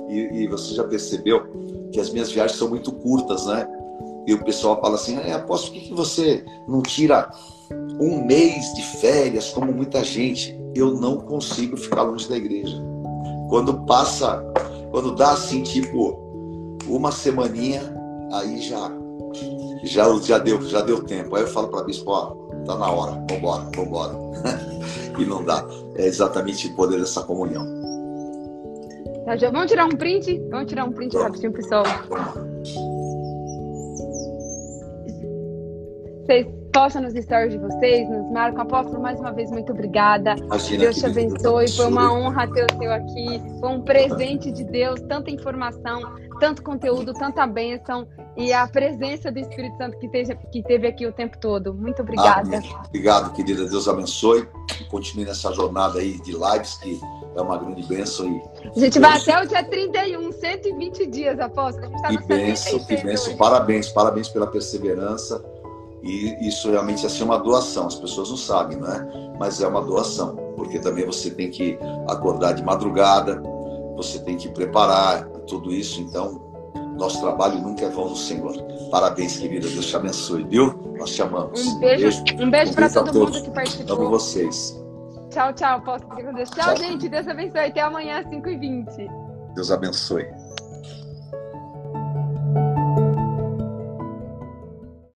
e, e você já percebeu que as minhas viagens são muito curtas, né? E o pessoal fala assim, é, aposto, por que, que você não tira um mês de férias, como muita gente? Eu não consigo ficar longe da igreja. Quando passa, quando dá assim, tipo, uma semaninha, aí já já, já, deu, já deu tempo. Aí eu falo para a bispo, ó, tá na hora, vambora, vambora. e não dá. É exatamente o poder dessa comunhão. Tá, já vamos tirar um print? Vamos tirar um print rapidinho, pessoal. Vocês postam nos stories de vocês, nos marcam. Apóstolo, mais uma vez, muito obrigada. Imagina, Deus te abençoe. Foi uma honra ter o seu aqui. Foi um presente de Deus, tanta informação, tanto conteúdo, tanta bênção e a presença do Espírito Santo que, teve, que teve aqui o tempo todo. Muito obrigada. Ah, obrigado, querida. Deus abençoe. Continue nessa jornada aí de lives, que é uma grande bênção. E a gente vai até o dia 31, 120 dias, apóstolo. Tá que bênção, que bênção. Parabéns, parabéns pela perseverança. E isso realmente é assim, uma doação. As pessoas não sabem, né? Mas é uma doação, porque também você tem que acordar de madrugada, você tem que preparar tudo isso. Então, nosso trabalho nunca é vão no Senhor. Parabéns, querida. Deus te abençoe, viu? Nós te amamos. Um beijo, um beijo para todo mundo que participou. Amo vocês. Tchau, tchau. Deus. Tchau, tchau, gente. Deus abençoe. Até amanhã às 5h20. Deus abençoe.